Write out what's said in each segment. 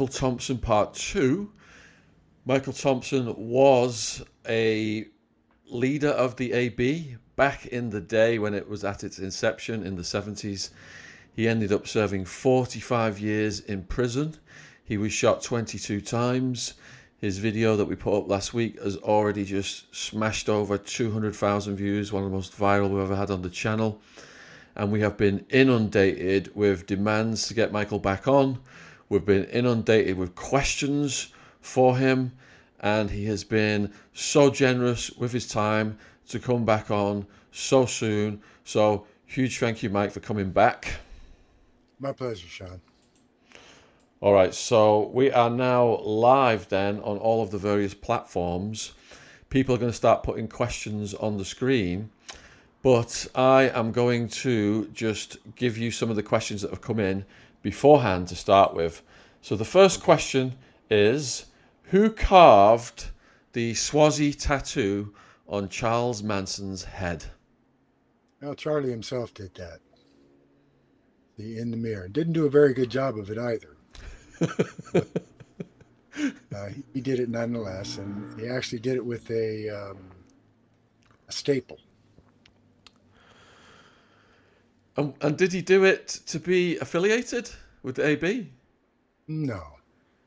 Michael Thompson Part 2. Michael Thompson was a leader of the AB back in the day when it was at its inception in the 70s. He ended up serving 45 years in prison. He was shot 22 times. His video that we put up last week has already just smashed over 200,000 views, one of the most viral we've ever had on the channel. And we have been inundated with demands to get Michael back on. We've been inundated with questions for him, and he has been so generous with his time to come back on so soon. So, huge thank you, Mike, for coming back. My pleasure, Sean. All right, so we are now live then on all of the various platforms. People are going to start putting questions on the screen, but I am going to just give you some of the questions that have come in beforehand to start with. So the first question is Who carved the Swazi tattoo on Charles Manson's head? Well, Charlie himself did that. The in the mirror. Didn't do a very good job of it either. uh, he, he, did it nonetheless, and he actually did it with a, um, a staple. And, and did he do it to be affiliated with the AB? No,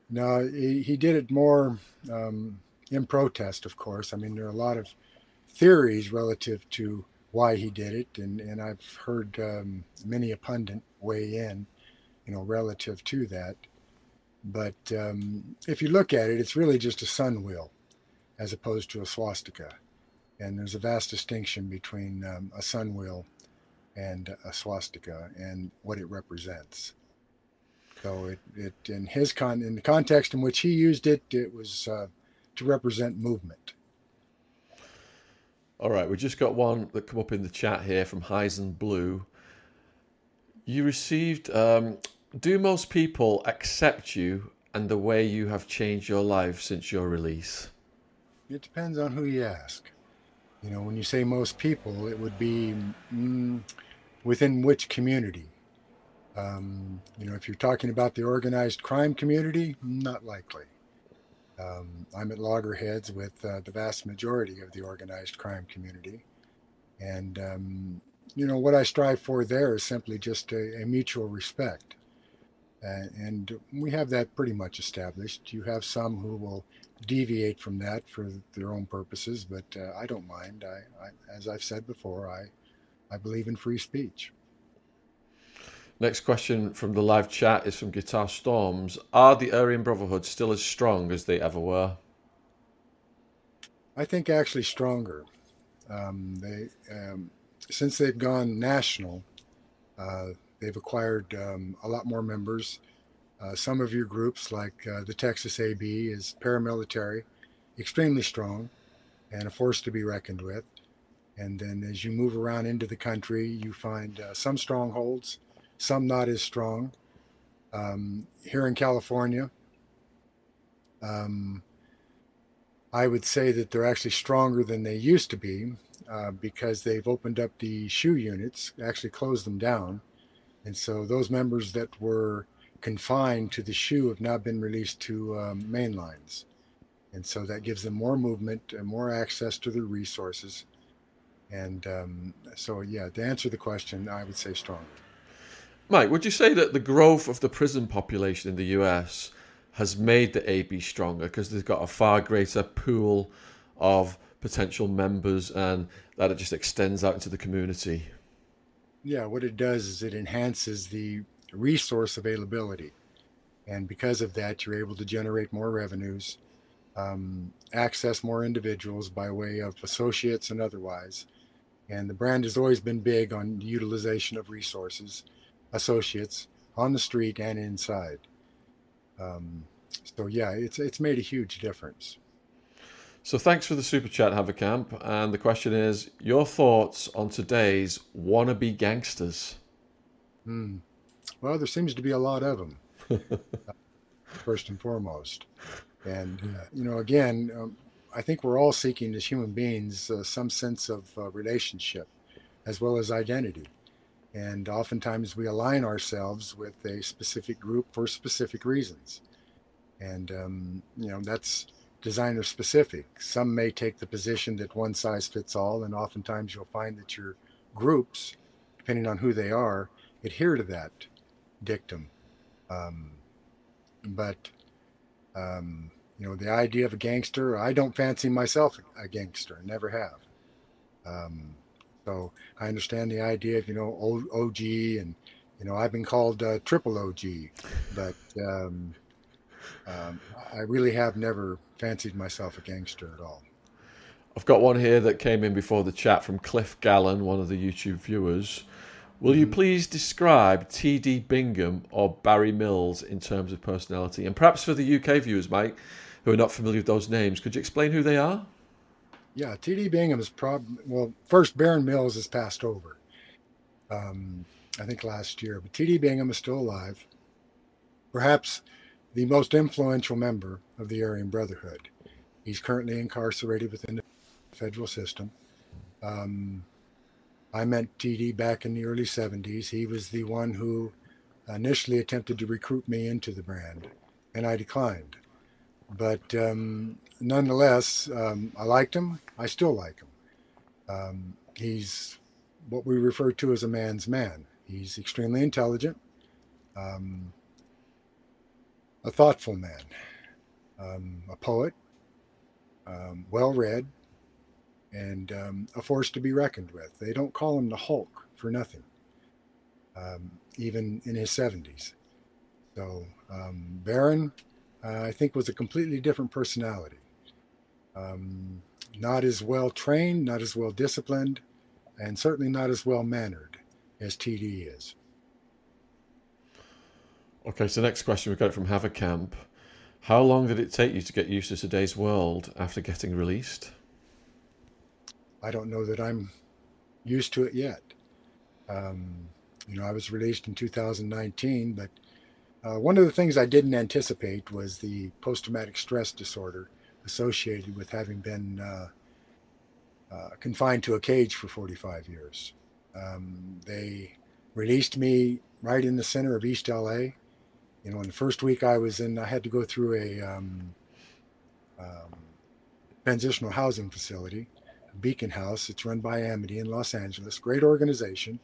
no, he, he did it more um, in protest, of course. I mean, there are a lot of theories relative to why he did it, and, and I've heard um, many a pundit weigh in, you know, relative to that. But um, if you look at it, it's really just a sun wheel as opposed to a swastika. And there's a vast distinction between um, a sun wheel and a swastika and what it represents. So it, it in his con in the context in which he used it, it was uh, to represent movement. All right, we just got one that come up in the chat here from Heisen Blue. You received um, do most people accept you and the way you have changed your life since your release? It depends on who you ask. You know, when you say most people, it would be mm, within which community. Um, you know, if you're talking about the organized crime community, not likely. Um, I'm at loggerheads with uh, the vast majority of the organized crime community. And, um, you know, what I strive for there is simply just a, a mutual respect. Uh, and we have that pretty much established. You have some who will deviate from that for their own purposes, but uh, I don't mind. I, I, as I've said before, I, I believe in free speech. Next question from the live chat is from Guitar Storms. Are the Aryan Brotherhood still as strong as they ever were? I think actually stronger. Um, they um, since they've gone national, uh, They've acquired um, a lot more members. Uh, some of your groups, like uh, the Texas AB, is paramilitary, extremely strong, and a force to be reckoned with. And then as you move around into the country, you find uh, some strongholds, some not as strong. Um, here in California, um, I would say that they're actually stronger than they used to be uh, because they've opened up the shoe units, actually closed them down. And so those members that were confined to the shoe have now been released to um, main lines. And so that gives them more movement and more access to the resources. And um, so, yeah, to answer the question, I would say strong. Mike, would you say that the growth of the prison population in the US has made the AB stronger because they've got a far greater pool of potential members and that it just extends out into the community? Yeah, what it does is it enhances the resource availability. And because of that, you're able to generate more revenues, um, access more individuals by way of associates and otherwise. And the brand has always been big on utilization of resources, associates on the street and inside. Um, so yeah, it's it's made a huge difference. So thanks for the super chat, Haverkamp. And the question is your thoughts on today's wannabe gangsters? Hmm. Well, there seems to be a lot of them, first and foremost. And, uh, you know, again, um, I think we're all seeking as human beings uh, some sense of uh, relationship as well as identity. And oftentimes we align ourselves with a specific group for specific reasons. and um, you know that's designer specific. Some may take the position that one size fits all, and oftentimes you'll find that your groups, depending on who they are, adhere to that dictum. Um, but um, you know, the idea of a gangster, I don't fancy myself a gangster, never have. Um, so I understand the idea of you know OG and you know I've been called uh, triple OG, but um, um, I really have never fancied myself a gangster at all. I've got one here that came in before the chat from Cliff Gallen, one of the YouTube viewers. Will you mm-hmm. please describe T.D. Bingham or Barry Mills in terms of personality? And perhaps for the UK viewers, Mike, who are not familiar with those names, could you explain who they are? Yeah, T.D. Bingham is probably, well, first, Barry Mills has passed over, um, I think last year, but T.D. Bingham is still alive. Perhaps the most influential member of the Aryan Brotherhood. He's currently incarcerated within the federal system. Um, I met TD back in the early 70s. He was the one who initially attempted to recruit me into the brand, and I declined. But um, nonetheless, um, I liked him. I still like him. Um, he's what we refer to as a man's man. He's extremely intelligent. Um, a thoughtful man, um, a poet, well read, and a force to be reckoned with. They don't call him the Hulk for nothing, um, even in his 70s. So, um, Barry, uh, I think, was a completely different personality. Um, not as well trained, not as well disciplined, and certainly not as well mannered as TD is. Okay, so next question we got it from Havercamp. How long did it take you to get used to today's world after getting released? I don't know that I'm used to it yet. Um, you know, I was released in 2019, but uh, one of the things I didn't anticipate was the post traumatic stress disorder associated with having been uh, uh, confined to a cage for 45 years. Um, they released me right in the center of East LA you know, in the first week I was in, I had to go through a um, um, transitional housing facility, Beacon House. It's run by Amity in Los Angeles. Great organization.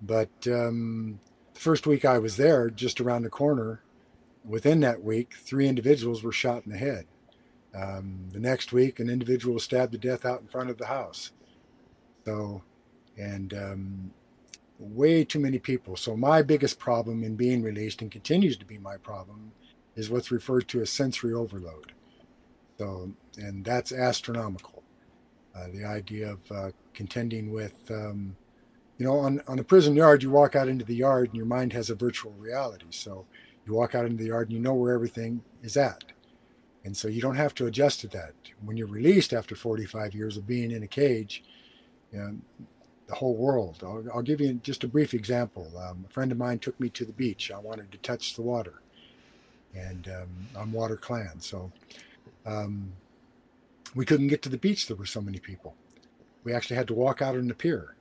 But um, the first week I was there, just around the corner, within that week, three individuals were shot in the head. Um, the next week, an individual was stabbed to death out in front of the house. So, and um, way too many people. So my biggest problem in being released and continues to be my problem is what's referred to as sensory overload. So, and that's astronomical. Uh, the idea of uh, contending with, um, you know, on, on a prison yard, you walk out into the yard and your mind has a virtual reality. So you walk out into the yard and you know where everything is at. And so you don't have to adjust to that. When you're released after 45 years of being in a cage, you know, the whole world. I'll, I'll, give you just a brief example. Um, a friend of mine took me to the beach. I wanted to touch the water, and um, I'm water clan, so um, we couldn't get to the beach. There were so many people. We actually had to walk out on the pier,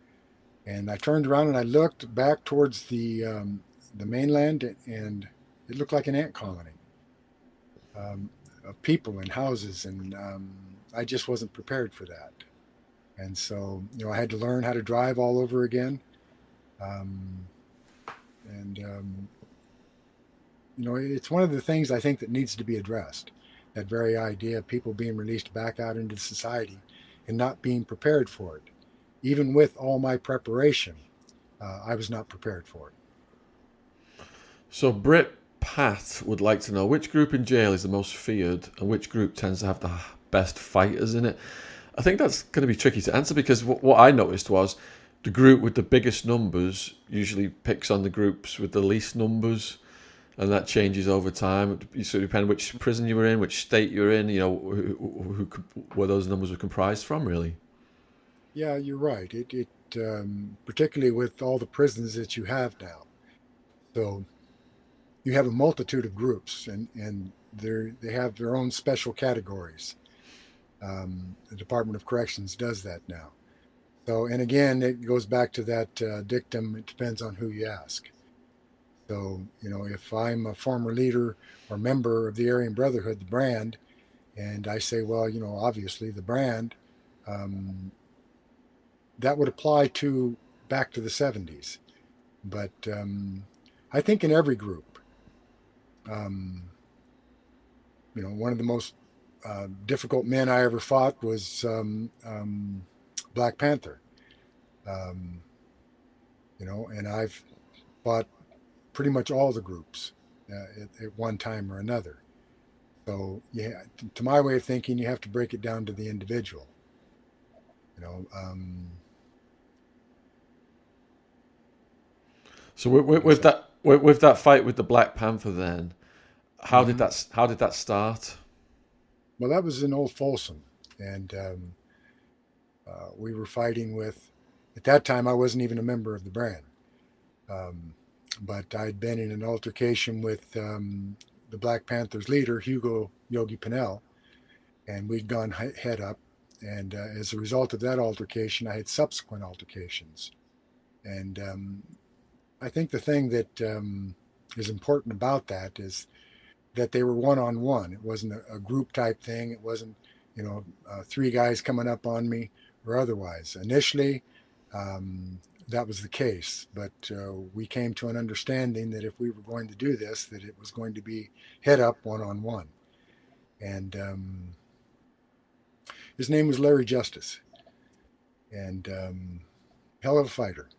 and I turned around and I looked back towards the um, the mainland, and it looked like an ant colony um, of people and houses, and um, I just wasn't prepared for that and so you know I had to learn how to drive all over again. Um, and um, you know it's one of the things I think that needs to be addressed. That very idea of people being released back out into society and not being prepared for it. Even with all my preparation, uh, I was not prepared for it. So Brit Pat would like to know which group in jail is the most feared and which group tends to have the best fighters in it. I think that's going to be tricky to answer because what I noticed was the group with the biggest numbers usually picks on the groups with the least numbers, and that changes over time. It sort of depend which prison you were in, which state you're in. You know, who, who, who where those numbers were comprised from, really. Yeah, you're right. It, it um, particularly with all the prisons that you have now. So you have a multitude of groups, and and they they have their own special categories. Um, the Department of Corrections does that now. So, and again, it goes back to that uh, dictum. It depends on who you ask. So, you know, if I'm a former leader or member of the Aryan Brotherhood, the brand, and I say, well, you know, obviously the brand, um, that would apply to back to the 70s. But um, I think in every group, um, you know, one of the most uh, difficult men I ever fought was um, um, Black Panther. Um, you know, and I've fought pretty much all the groups uh, at, at, one time or another. So, yeah, to my way of thinking, you have to break it down to the individual. You know. So with, with, with that with, with, that fight with the Black Panther, then, how mm-hmm. did that how did that start? Well, that was in Old Folsom, and um, uh, we were fighting with. At that time, I wasn't even a member of the brand, um, but I'd been in an altercation with um, the Black Panthers leader, Hugo Yogi Pinell, and we'd gone head up. And uh, as a result of that altercation, I had subsequent altercations. And um, I think the thing that um, is important about that is that they were one on one. It wasn't a, a, group type thing. It wasn't, you know, uh, three guys coming up on me or otherwise. Initially, um, that was the case, but uh, we came to an understanding that if we were going to do this, that it was going to be head up one on one. And um, his name was Larry Justice, and um, hell of a fighter.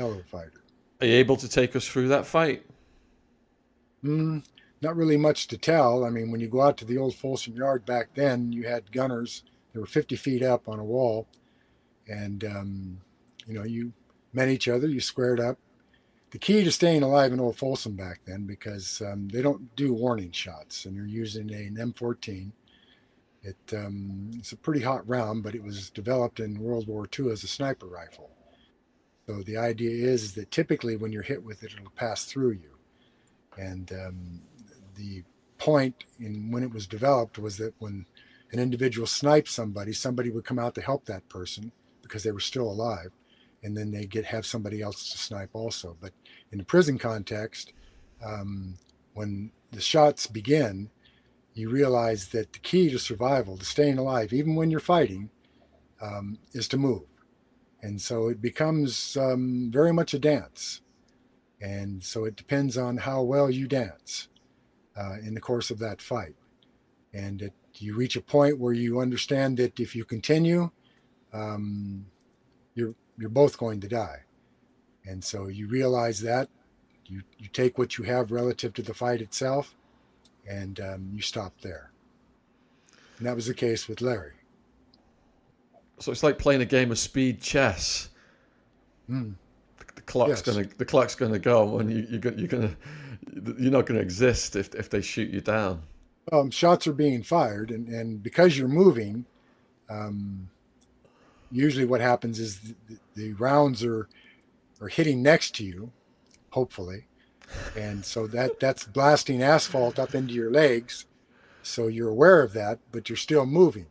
Hell of a fighter. Are you able to take us through that fight? Mm, not really much to tell. I mean, when you go out to the old Folsom Yard back then, you had gunners. They were 50 feet up on a wall, and um, you know you met each other. You squared up. The key to staying alive in old Folsom back then, because um, they don't do warning shots, and you're using an M14. It, um, it's a pretty hot round, but it was developed in World War II as a sniper rifle. So the idea is, is that typically when you're hit with it, it'll pass through you. And um, the point in when it was developed was that when an individual sniped somebody, somebody would come out to help that person because they were still alive, and then they get have somebody else to snipe also. But in the prison context, um, when the shots begin, you realize that the key to survival, to staying alive, even when you're fighting, um, is to move. And so it becomes um, very much a dance. And so it depends on how well you dance uh, in the course of that fight. And it, you reach a point where you understand that if you continue, um, you're you're both going to die. And so you realize that you you take what you have relative to the fight itself, and um, you stop there. And that was the case with Larry. So it's like playing a game of speed chess. Mm. The, the, clock's yes. gonna the clock's gonna go, and you, you're, you're gonna you're not gonna exist if if they shoot you down. Um, shots are being fired, and, and because you're moving, um, usually what happens is the, the, rounds are are hitting next to you, hopefully, and so that that's blasting asphalt up into your legs. So you're aware of that, but you're still moving.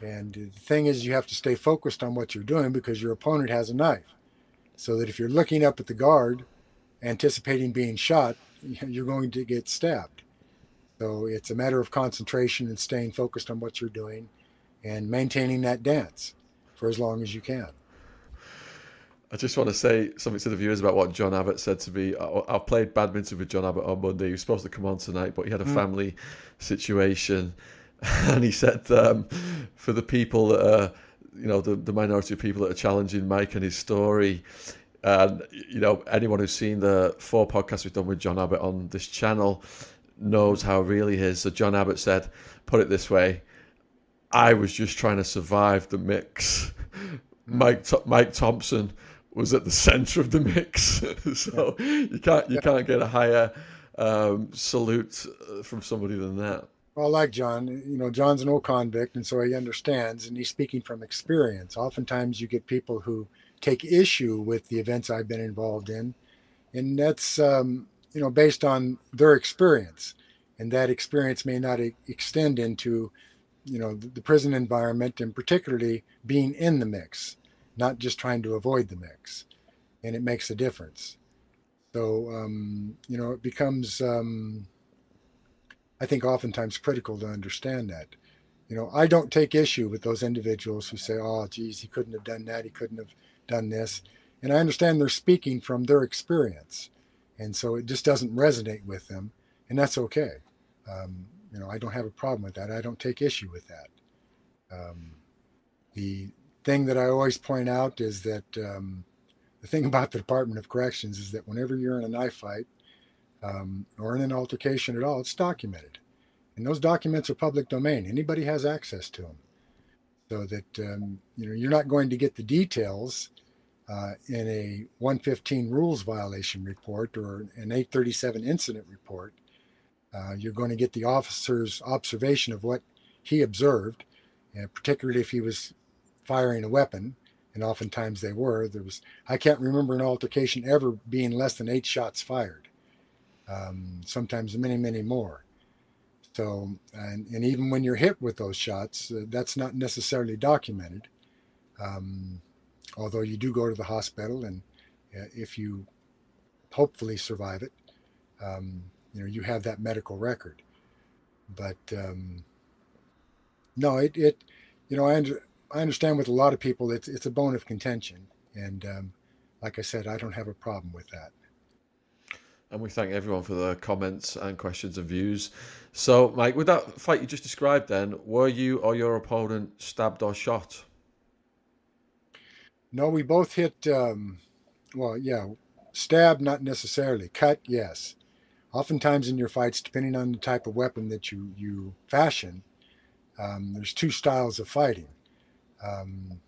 And the thing is, you have to stay focused on what you're doing because your opponent has a knife. So that if you're looking up at the guard, anticipating being shot, you're going to get stabbed. So it's a matter of concentration and staying focused on what you're doing and maintaining that dance for as long as you can. I just want to say something to the viewers about what John Abbott said to me. I've played badminton with John Abbott on Monday. He was supposed to come on tonight, but he had a mm. family situation and he said um, for the people that are, you know, the, the minority of people that are challenging Mike and his story, and you know, anyone who's seen the four podcasts we've done with John Abbott on this channel knows how real he is. So John Abbott said, "Put it this way, I was just trying to survive the mix. Mike Mike Thompson." was at the center of the mix, so you can't you can't get a higher um, salute from somebody than that. Well, like John, you know, John's an old convict, and so he understands, and he's speaking from experience. Oftentimes, you get people who take issue with the events I've been involved in, and that's um, you know based on their experience, and that experience may not extend into you know the prison environment, and particularly being in the mix, not just trying to avoid the mix, and it makes a difference. So, um, you know, it becomes, um, I think, oftentimes critical to understand that. You know, I don't take issue with those individuals who say, oh, geez, he couldn't have done that, he couldn't have done this. And I understand they're speaking from their experience. And so it just doesn't resonate with them. And that's okay. Um, you know, I don't have a problem with that. I don't take issue with that. Um, the thing that I always point out is that um, the thing about the Department of Corrections is that whenever you're in a knife fight um, or in an altercation at all, it's documented. And those documents are public domain. Anybody has access to them. So that um, you know you're not going to get the details uh, in a 115 rules violation report or an 837 incident report. Uh, you're going to get the officer's observation of what he observed, and particularly if he was firing a weapon, and oftentimes they were. There was I can't remember an altercation ever being less than eight shots fired. Um, sometimes many, many more. So, and, and even when you're hit with those shots, uh, that's not necessarily documented. Um, although you do go to the hospital, and uh, if you hopefully survive it, um, you know you have that medical record. But um, no, it, it you know I, under, I understand with a lot of people it's it's a bone of contention, and um, like I said, I don't have a problem with that. And we thank everyone for the comments and questions and views. So, Mike, with that fight you just described, then were you or your opponent stabbed or shot? No, we both hit. Um, well, yeah, stab not necessarily. Cut, yes. Oftentimes in your fights, depending on the type of weapon that you you fashion, um, there's two styles of fighting. Um,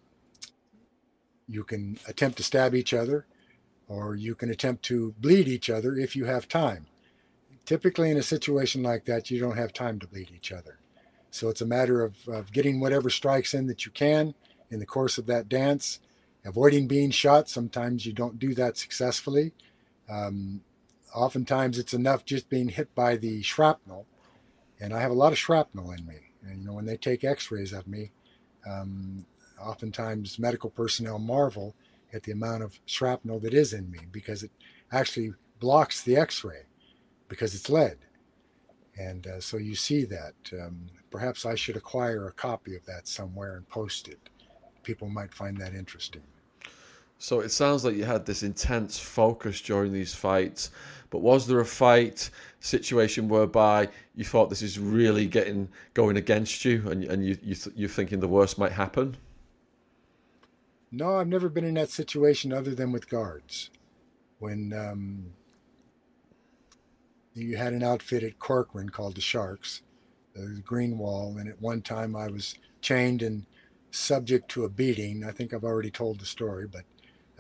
you can attempt to stab each other, or you can attempt to bleed each other if you have time. Typically, in a situation like that, you don't have time to bleed each other. So it's a matter of, of getting whatever strikes in that you can in the course of that dance avoiding being shot. Sometimes you don't do that successfully. Um, oftentimes it's enough just being hit by the shrapnel. And I have a lot of shrapnel in me. And, you know, when they take x rays of me, um, oftentimes medical personnel marvel at the amount of shrapnel that is in me because it actually blocks the x ray because it's lead. And uh, so you see that. Um, perhaps I should acquire a copy of that somewhere and post it people might find that interesting. So it sounds like you had this intense focus during these fights, but was there a fight situation whereby you thought this is really getting going against you, and and you you th- you're thinking the worst might happen? No, I've never been in that situation other than with guards. When um, you had an outfit at Corcoran called the Sharks, the Green Wall, and at one time I was chained and subject to a beating. I think I've already told the story, but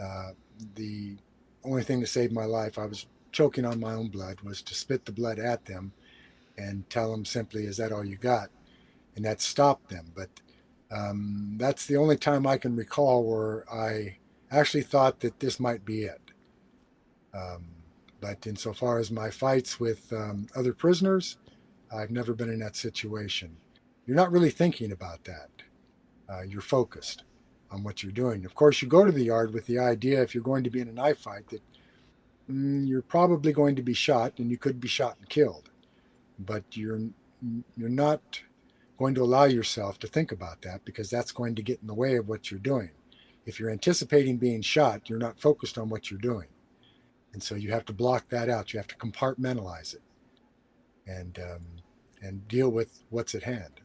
uh, the only thing that saved my life, I was choking on my own blood, was to spit the blood at them and tell them simply, Is that all you got? And that stopped them. But um, that's the only time I can recall where I actually thought that this might be it. Um, but insofar as my fights with um, other prisoners, I've never been in that situation. You're not really thinking about that uh, you're focused on what you're doing. Of course, you go to the yard with the idea, if you're going to be in a knife fight, that mm, you're probably going to be shot and you could be shot and killed. But you're you're not going to allow yourself to think about that because that's going to get in the way of what you're doing. If you're anticipating being shot, you're not focused on what you're doing. And so you have to block that out. You have to compartmentalize it and um, and deal with what's at hand.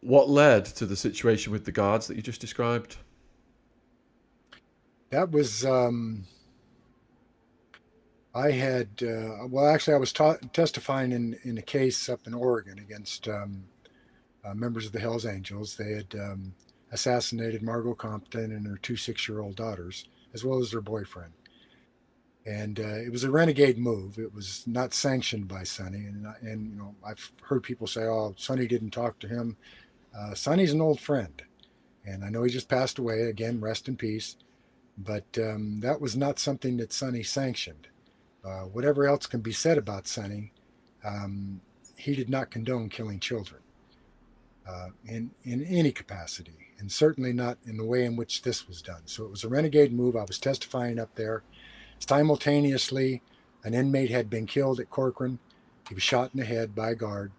What led to the situation with the guards that you just described? That was, um, I had, uh, well, actually, I was ta- testifying in, in a case up in Oregon against um, uh, members of the Hells Angels. They had um, assassinated Margo Compton and her two six year old daughters, as well as their boyfriend. And uh, it was a renegade move. It was not sanctioned by Sonny. And, and, you know, I've heard people say, oh, Sonny didn't talk to him. Uh, Sonny's an old friend, and I know he just passed away. Again, rest in peace. But um, that was not something that Sonny sanctioned. Uh, whatever else can be said about Sonny, um, he did not condone killing children uh, in in any capacity, and certainly not in the way in which this was done. So it was a renegade move. I was testifying up there. simultaneously, an inmate had been killed at Corcoran. He was shot in the head by a guard.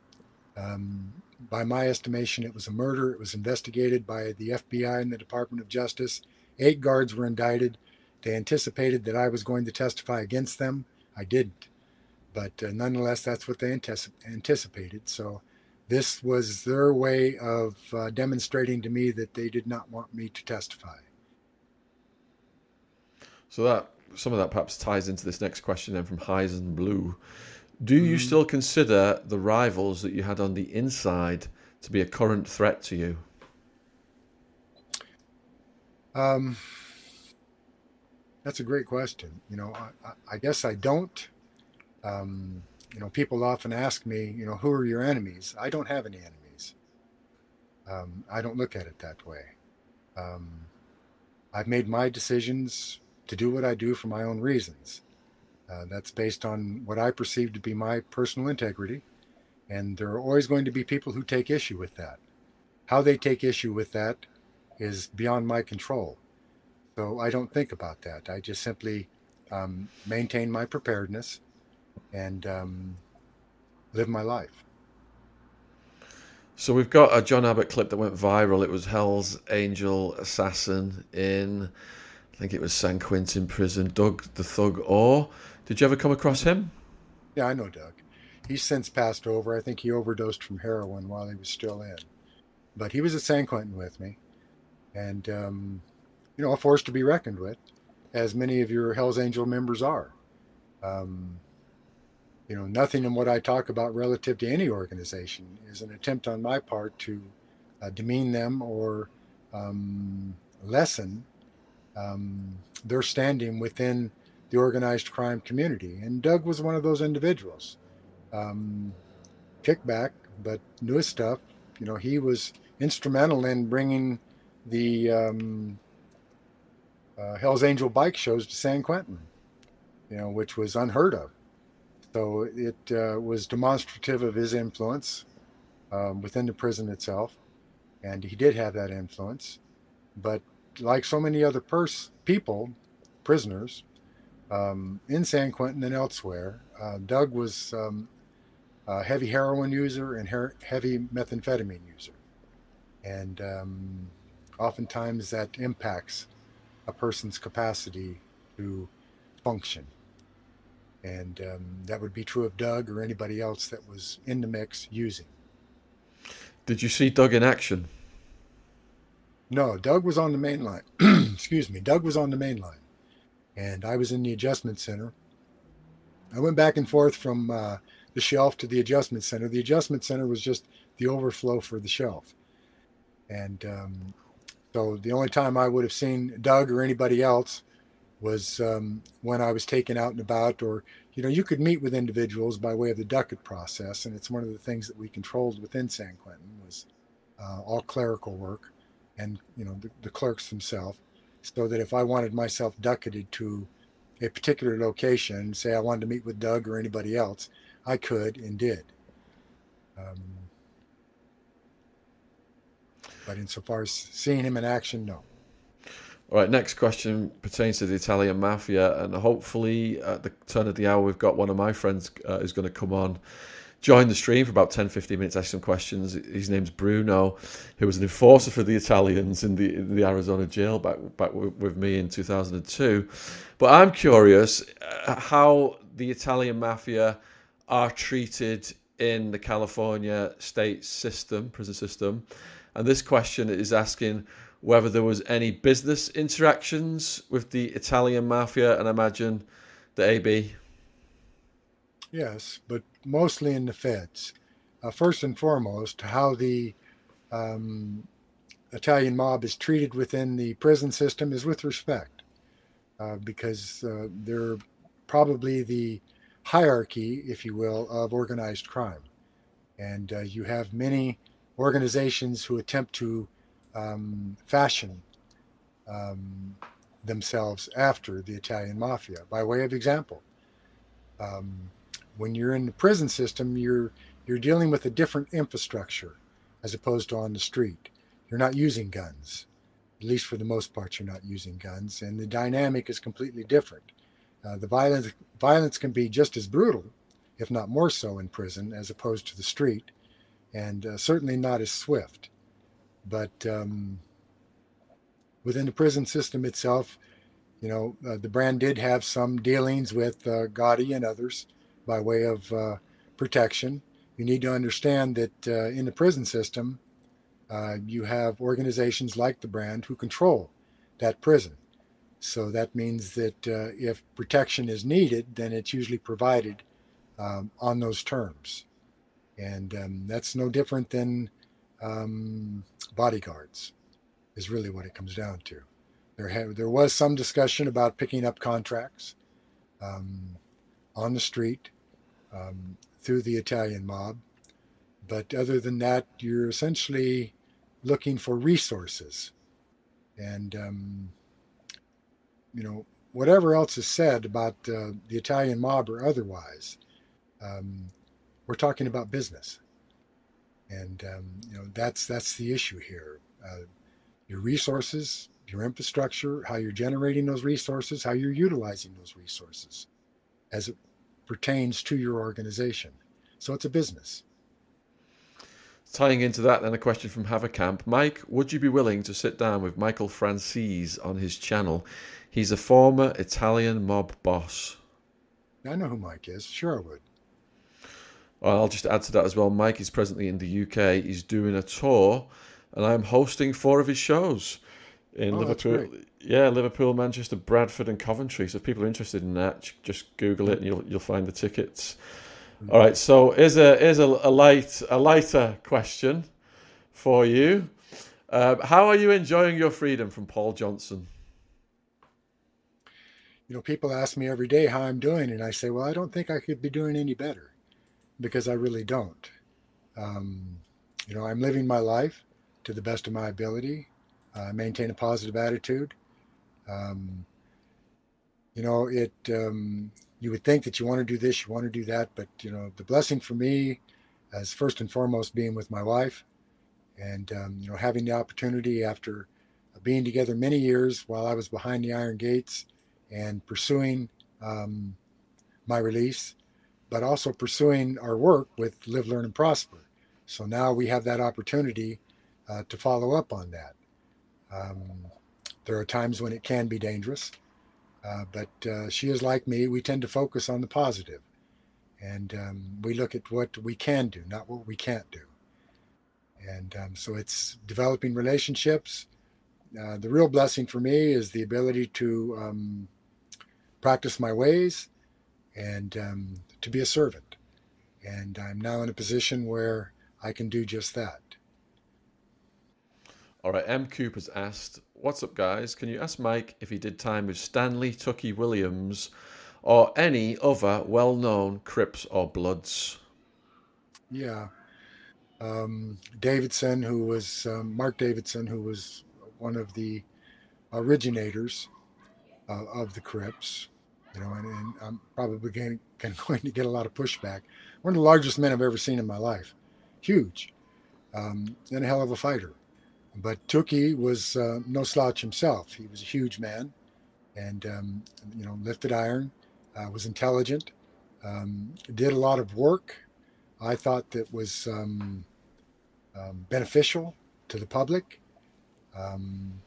Um, by my estimation, it was a murder. It was investigated by the FBI and the Department of Justice. Eight guards were indicted. They anticipated that I was going to testify against them. I didn't. But uh, nonetheless, that's what they anticipated. So this was their way of uh, demonstrating to me that they did not want me to testify. So that some of that perhaps ties into this next question then from Heisen Blue. Do you mm. still consider the rivals that you had on the inside to be a current threat to you? Um, that's a great question. You know, I, I guess I don't. Um, you know, people often ask me, you know, who are your enemies? I don't have any enemies. Um, I don't look at it that way. Um, I've made my decisions to do what I do for my own reasons. Uh, that's based on what I perceive to be my personal integrity. And there are always going to be people who take issue with that. How they take issue with that is beyond my control. So I don't think about that. I just simply um, maintain my preparedness and um, live my life. So we've got a John Abbott clip that went viral. It was Hell's Angel assassin in, I think it was San Quentin prison. Doug the Thug Orr. Did you ever come across him? Yeah, I know Doug. He's since passed over. I think he overdosed from heroin while he was still in. But he was at San Quentin with me, and um, you know, a force to be reckoned with, as many of your Hell's Angel members are. Um, you know, nothing in what I talk about relative to any organization is an attempt on my part to uh, demean them or um, lessen um, their standing within the organized crime community. And Doug was one of those individuals. Um, kickback, but knew his stuff. You know, he was instrumental in bringing the um, uh, Hell's Angel bike shows to San Quentin, you know, which was unheard of. So it uh, was demonstrative of his influence um, within the prison itself. And he did have that influence. But like so many other pers- people, prisoners, um, in San Quentin and elsewhere. Uh, Doug was um, a heavy heroin user and her- heavy methamphetamine user. And um, oftentimes that impacts a person's capacity to function. And um, that would be true of Doug or anybody else that was in the mix using. Did you see Doug in action? No, Doug was on the main line. Excuse me. Doug was on the main line and I was in the adjustment center. I went back and forth from uh, the shelf to the adjustment center. The adjustment center was just the overflow for the shelf. And um, so the only time I would have seen Doug or anybody else was um, when I was taken out and about, or, you know, you could meet with individuals by way of the ducat process. And it's one of the things that we controlled within San Quentin was uh, all clerical work and, you know, the, the clerks themselves so that if I wanted myself ducated to a particular location, say I wanted to meet with Doug or anybody else, I could and did. Um, but insofar as seeing him in action, no. All right, next question pertains to the Italian mafia, and hopefully at the turn of the hour, we've got one of my friends uh, who's going to come on join the stream for about 10 15 minutes, ask some questions. His name's Bruno, who was an enforcer for the Italians in the, in the Arizona jail back, back with me in 2002. But I'm curious uh, how the Italian mafia are treated in the California state system, prison system. And this question is asking whether there was any business interactions with the Italian mafia, and imagine the AB. Yes, but mostly in the feds. Uh, first and foremost, how the um, Italian mob is treated within the prison system is with respect, uh, because uh, they're probably the hierarchy, if you will, of organized crime. And uh, you have many organizations who attempt to um, fashion um, themselves after the Italian mafia. By way of example, um, when you're in the prison system, you're you're dealing with a different infrastructure as opposed to on the street. You're not using guns. At least for the most part, you're not using guns, and the dynamic is completely different. Uh, the violence violence can be just as brutal, if not more so, in prison as opposed to the street, and uh, certainly not as swift. But um, within the prison system itself, you know, uh, the brand did have some dealings with uh, Gotti and others by way of uh, protection. You need to understand that uh, in the prison system, uh, you have organizations like the brand who control that prison. So that means that uh, if protection is needed, then it's usually provided um, on those terms. And um, that's no different than um, bodyguards, is really what it comes down to. There, ha- there was some discussion about picking up contracts um, on the street um, through the Italian mob. But other than that, you're essentially looking for resources. And, um, you know, whatever else is said about uh, the Italian mob or otherwise, um, we're talking about business. And, um, you know, that's, that's the issue here. Uh, your resources, your infrastructure, how you're generating those resources, how you're utilizing those resources as it pertains to your organization. So it's a business. Tying into that, then a question from Haverkamp. Mike, would you be willing to sit down with Michael Franzese on his channel? He's a former Italian mob boss. I know who Mike is. Sure, I would. I'll just add to that as well. Mike is presently in the UK. He's doing a tour, and I'm hosting four of his shows in Oh, Liverpool. Yeah, Liverpool, Manchester, Bradford, and Coventry. So if people are interested in that, just Google it, and you'll you'll find the tickets. Mm-hmm. All right. So here's a here's a, a light a lighter question for you. Uh, how are you enjoying your freedom from Paul Johnson? You know, people ask me every day how I'm doing, and I say, well, I don't think I could be doing any better because I really don't. Um, you know, I'm living my life to the best of my ability, uh, maintain a positive attitude. Um, you know, it, um, you would think that you want to do this, you want to do that, but, you know, the blessing for me is first and foremost being with my wife and, um, you know, having the opportunity after being together many years while I was behind the iron gates and pursuing um, my release, but also pursuing our work with Live, Learn, and Prosper. So now we have that opportunity uh, to follow up on that. Um, there are times when it can be dangerous, uh, but uh, she is like me. We tend to focus on the positive, and um, we look at what we can do, not what we can't do. And um, so it's developing relationships. Uh, the real blessing for me is the ability to um, practice my ways and um, to be a servant. And I'm now in a position where I can do just that. All right, M. Cooper's asked, What's up, guys? Can you ask Mike if he did time with Stanley Tookie Williams or any other well known Crips or Bloods? Yeah. Um, Davidson, who was um, Mark Davidson, who was one of the originators uh, of the Crips, you know, and, and I'm probably going, going to get a lot of pushback. One of the largest men I've ever seen in my life, huge, um, and a hell of a fighter. But Tookie was uh, no slouch himself. He was a huge man, and um, you know, lifted iron, uh, was intelligent, um, did a lot of work. I thought that was um, um, beneficial to the public. Um,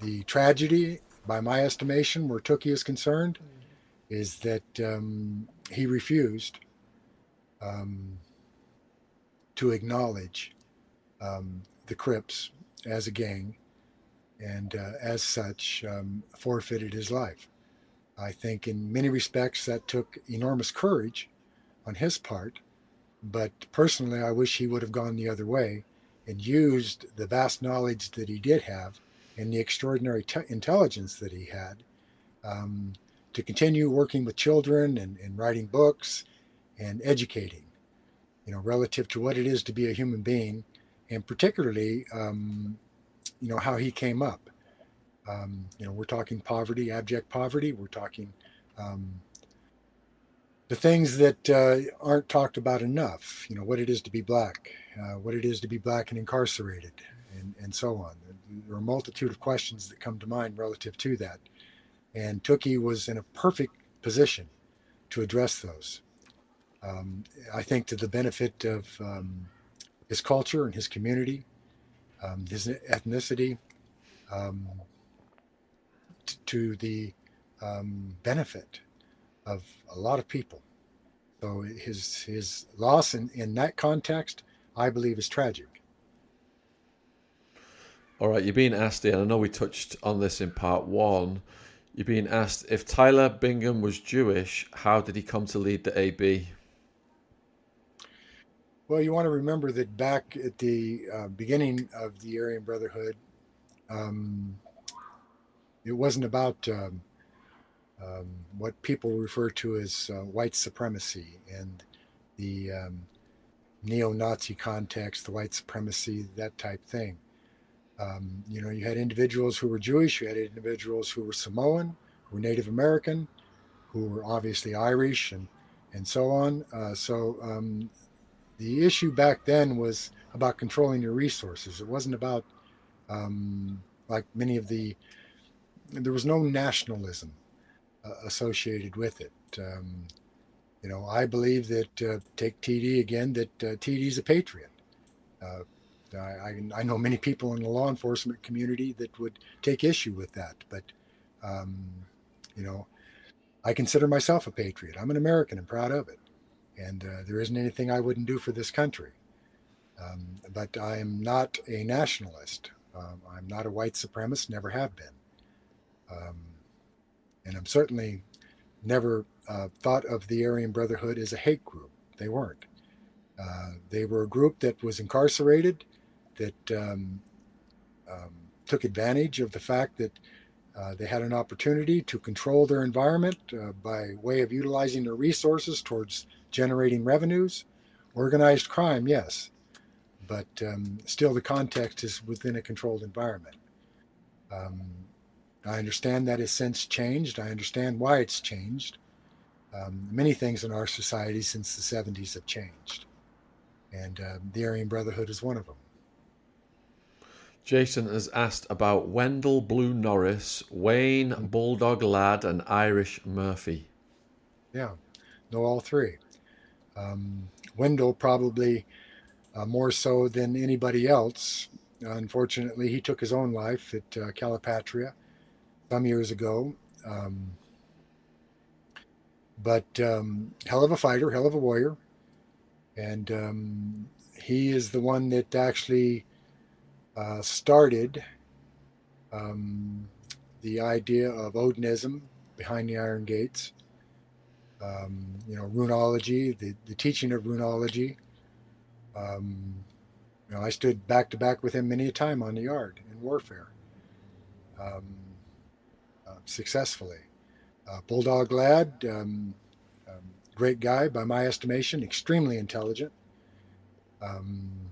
the tragedy, by my estimation, where Tookie is concerned, is that um, he refused um, to acknowledge um, the Crips as a gang, and uh, as such, um, forfeited his life. I think, in many respects, that took enormous courage on his part. But personally, I wish he would have gone the other way and used the vast knowledge that he did have and the extraordinary te- intelligence that he had um, to continue working with children and, and writing books and educating, you know, relative to what it is to be a human being, and particularly, um, you know, how he came up. Um, you know, we're talking poverty, abject poverty. We're talking um, the things that uh, aren't talked about enough. You know, what it is to be black, uh, what it is to be black and incarcerated, and, and so on. There are a multitude of questions that come to mind relative to that. And Tookie was in a perfect position to address those. Um, I think to the benefit of um, his culture and his community, um, his ethnicity, um, t- to the um, benefit of a lot of people. So his his loss in, in that context, I believe, is tragic. All right, you're being asked, and I know we touched on this in part one. You're being asked if Tyler Bingham was Jewish, how did he come to lead the AB? Well, you want to remember that back at the uh, beginning of the Aryan Brotherhood, um, it wasn't about um, um, what people refer to as uh, white supremacy and the um, neo Nazi context, the white supremacy, that type thing. Um, you know, you had individuals who were Jewish, you had individuals who were Samoan, who were Native American, who were obviously Irish, and and so on. Uh, so um, the issue back then was about controlling your resources. It wasn't about um, like many of the. There was no nationalism uh, associated with it. Um, you know, I believe that uh, take TD again. That uh, TD is a patriot. I, I, know many people in the law enforcement community that would take issue with that, but um, you know, I consider myself a patriot. I'm an American and proud of it, and uh, there isn't anything I wouldn't do for this country. Um, but I am not a nationalist. Um, I'm not a white supremacist. Never have been, um, and I'm certainly never uh, thought of the Aryan Brotherhood as a hate group. They weren't. Uh, they were a group that was incarcerated that um, um, took advantage of the fact that uh, they had an opportunity to control their environment uh, by way of utilizing their resources towards generating revenues. Organized crime, yes, but um, still the context is within a controlled environment. Um, I understand that has since changed. I understand why it's changed. Um, many things in our society since the 70s have changed, and uh, the Aryan Brotherhood is one of them. Jason has asked about Wendell Blue Norris, Wayne Bulldog Ladd, and Irish Murphy. Yeah, know all three. Um, Wendell probably uh, more so than anybody else. Unfortunately, he took his own life at uh, Calipatria some years ago. Um, but um, hell of a fighter, hell of a warrior. And um, he is the one that actually uh, started um, the idea of Odinism behind the Iron Gates. Um, you know, runology, the, the teaching of runology. Um, you know, I stood back to back with him many a time on the yard in warfare, um, uh, successfully. Uh, Bulldog Ladd, um, um, great guy by my estimation, extremely intelligent. Um,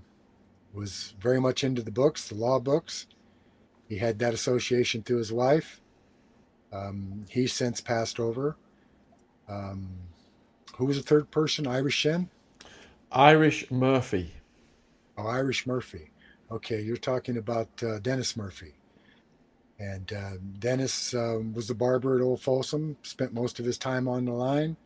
was very much into the books, the law books. He had that association through his wife. Um, he's since passed over. Um, who was the third person? Irish Shen? Irish Murphy. Oh, Irish Murphy. Okay, you're talking about uh, Dennis Murphy. And uh, Dennis um, was the barber at Old Folsom, spent most of his time on the line,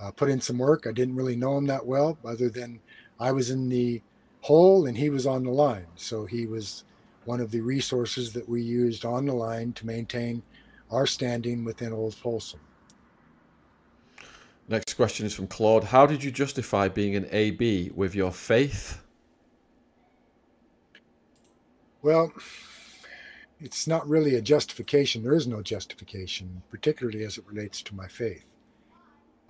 uh, put in some work. I didn't really know him that well, other than I was in the hole and he was on the line. So he was one of the resources that we used on the line to maintain our standing within Old Folsom. Next question is from Claude. How did you justify being an AB with your faith? Well, it's not really a justification. There is no justification, particularly as it relates to my faith.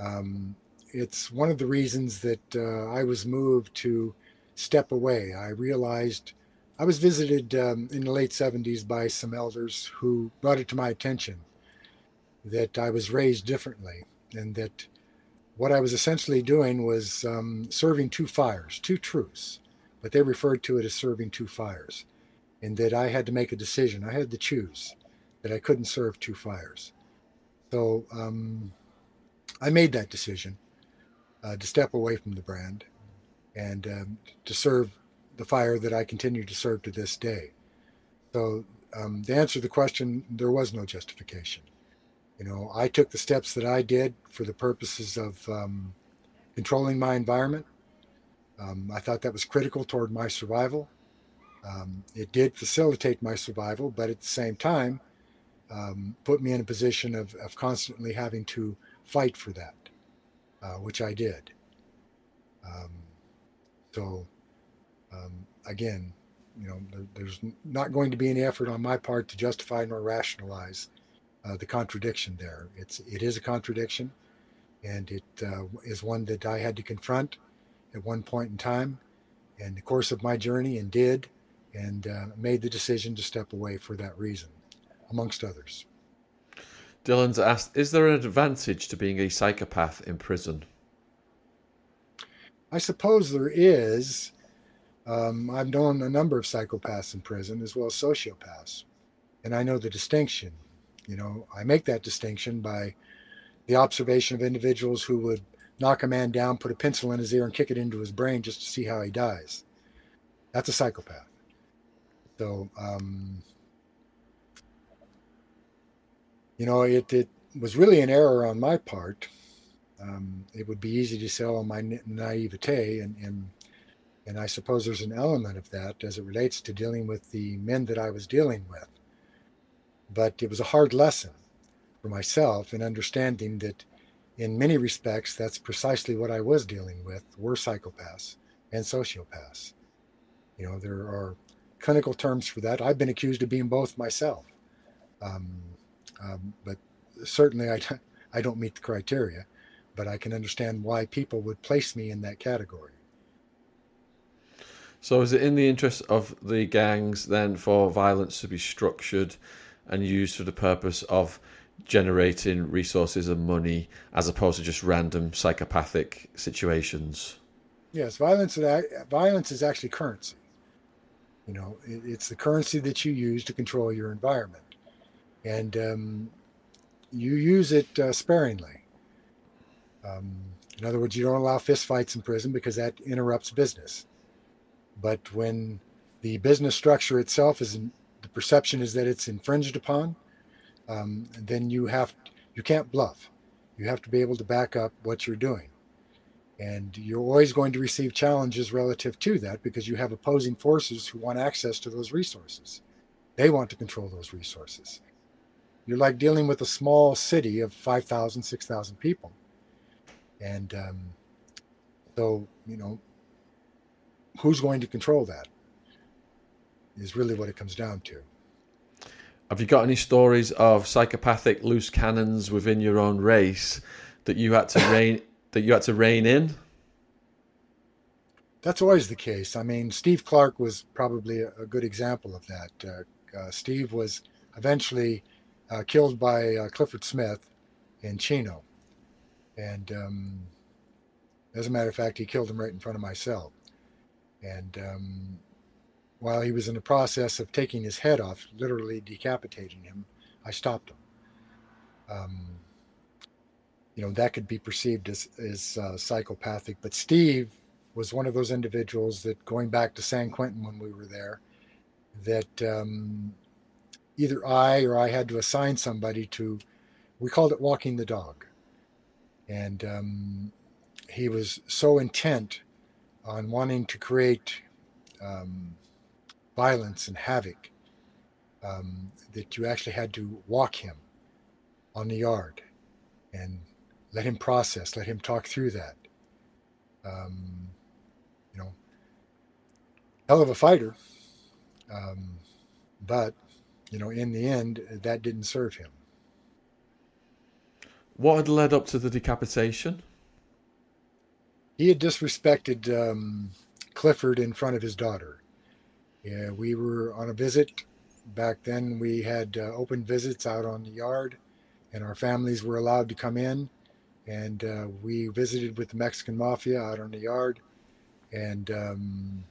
Um, it's one of the reasons that uh, I was moved to step away. I realized I was visited um, in the late 70s by some elders who brought it to my attention that I was raised differently and that what I was essentially doing was um, serving two fires, two truths, but they referred to it as serving two fires, and that I had to make a decision. I had to choose that I couldn't serve two fires. So um, I made that decision uh, to step away from the brand and um, to serve the fire that I continue to serve to this day. So, um, to answer the question, there was no justification. You know, I took the steps that I did for the purposes of um, controlling my environment. Um, I thought that was critical toward my survival. Um, it did facilitate my survival, but at the same time, um, put me in a position of, of constantly having to fight for that, uh, which I did. So, um, again, you know, there, there's not going to be any effort on my part to justify nor rationalize uh, the contradiction there. It's it is a contradiction, and it uh, is one that I had to confront at one point in time, in the course of my journey, and did, and uh, made the decision to step away for that reason, amongst others. Dylan's asked, "Is there an advantage to being a psychopath in prison?" I suppose there is. Um, I've known a number of psychopaths in prison as well as sociopaths, and I know the distinction. You know, I make that distinction by the observation of individuals who would knock a man down, put a pencil in his ear, and kick it into his brain just to see how he dies. That's a psychopath. So, um, you know, it, it was really an error on my part. Um, it would be easy to sell on my naivete, and, and and I suppose there's an element of that as it relates to dealing with the men that I was dealing with. But it was a hard lesson for myself in understanding that, in many respects, that's precisely what I was dealing with: were psychopaths and sociopaths. You know, there are clinical terms for that. I've been accused of being both myself. Um, um, but certainly I, I don't meet the criteria, but I can understand why people would place me in that category. So, is it in the interest of the gangs then for violence to be structured and used for the purpose of generating resources and money as opposed to just random psychopathic situations? Yes, violence, violence is actually currency. You know, it's the currency that you use to control your environment and um, you use it uh, sparingly. Um, in other words, you don't allow fistfights in prison because that interrupts business. But when the business structure itself is in, the perception is that it's infringed upon, um, then you have you can't bluff. You have to be able to back up what you're doing, and you're always going to receive challenges relative to that because you have opposing forces who want access to those resources. They want to control those resources. You're like dealing with a small city of 5,000, 6,000 people. And um, so, you know, who's going to control that is really what it comes down to. Have you got any stories of psychopathic loose cannons within your own race that you had to rein that you had to rein in? That's always the case. I mean, Steve Clark was probably a, a good example of that. Uh, uh, Steve was eventually uh, killed by uh, Clifford Smith in Chino. And um, as a matter of fact, he killed him right in front of my cell. And um, while he was in the process of taking his head off, literally decapitating him, I stopped him. Um, you know, that could be perceived as, as uh, psychopathic. But Steve was one of those individuals that, going back to San Quentin when we were there, that um, either I or I had to assign somebody to, we called it walking the dog. And um, he was so intent on wanting to create um, violence and havoc um, that you actually had to walk him on the yard and let him process, let him talk through that. Um, you know, hell of a fighter, um, but you know, in the end, that didn't serve him. What had led up to the decapitation? He had disrespected um, Clifford in front of his daughter. Yeah, we were on a visit. Back then, we had uh, open visits out on the yard, and our families were allowed to come in. And uh, we visited with the Mexican mafia out on the yard. And um,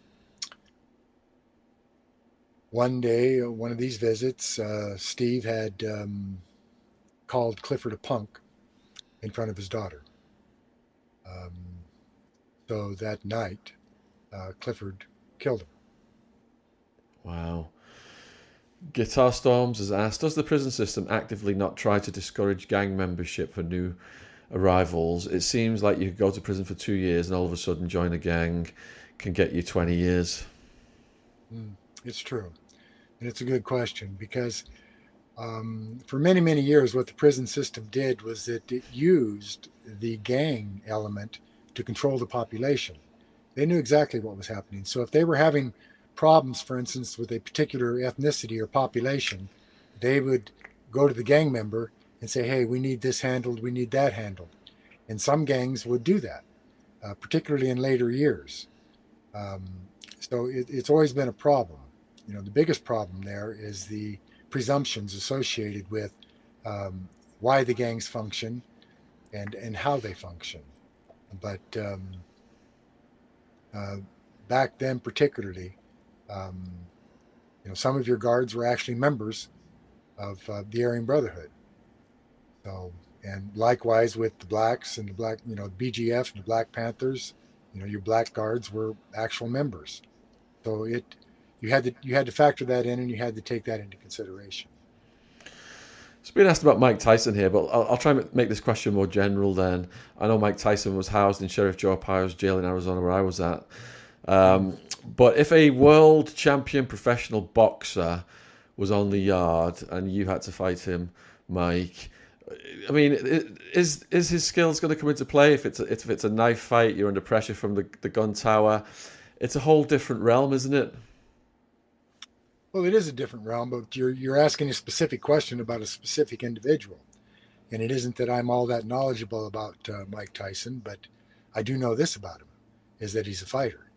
one day, uh, one of these visits, uh, Steve had um, called Clifford a punk in front of his daughter. Um, so that night, uh, Clifford killed him. Wow. Guitar Storms has asked Does the prison system actively not try to discourage gang membership for new arrivals? It seems like you could go to prison for two years and all of a sudden join a gang can get you 20 years. Mm, it's true. And it's a good question because um, for many, many years, what the prison system did was that it used the gang element to control the population. They knew exactly what was happening. So if they were having problems, for instance, with a particular ethnicity or population, they would go to the gang member and say, hey, we need this handled, we need that handled. And some gangs would do that, uh, particularly in later years. Um, so it, it's always been a problem. You know, the biggest problem there is the presumptions associated with um, why the gangs function and, and how they function. But um, uh, back then, particularly, um, you know, some of your guards were actually members of uh, the Aryan Brotherhood. So, and likewise with the blacks and the black, you know, BGF and the Black Panthers, you know, your black guards were actual members. So it, you had to you had to factor that in, and you had to take that into consideration. It's been asked about Mike Tyson here, but I'll, I'll, try and make this question more general. Then I know Mike Tyson was housed in Sheriff Joe Arpaio's jail in Arizona, where I was at. Um, but if a world champion professional boxer was on the yard and you had to fight him, Mike, I mean, is is his skills going to come into play if it's a, if it's a knife fight? You're under pressure from the the gun tower. It's a whole different realm, isn't it? Well, it is a different realm, but you're you're asking a specific question about a specific individual, and it isn't that I'm all that knowledgeable about uh, Mike Tyson, but I do know this about him: is that he's a fighter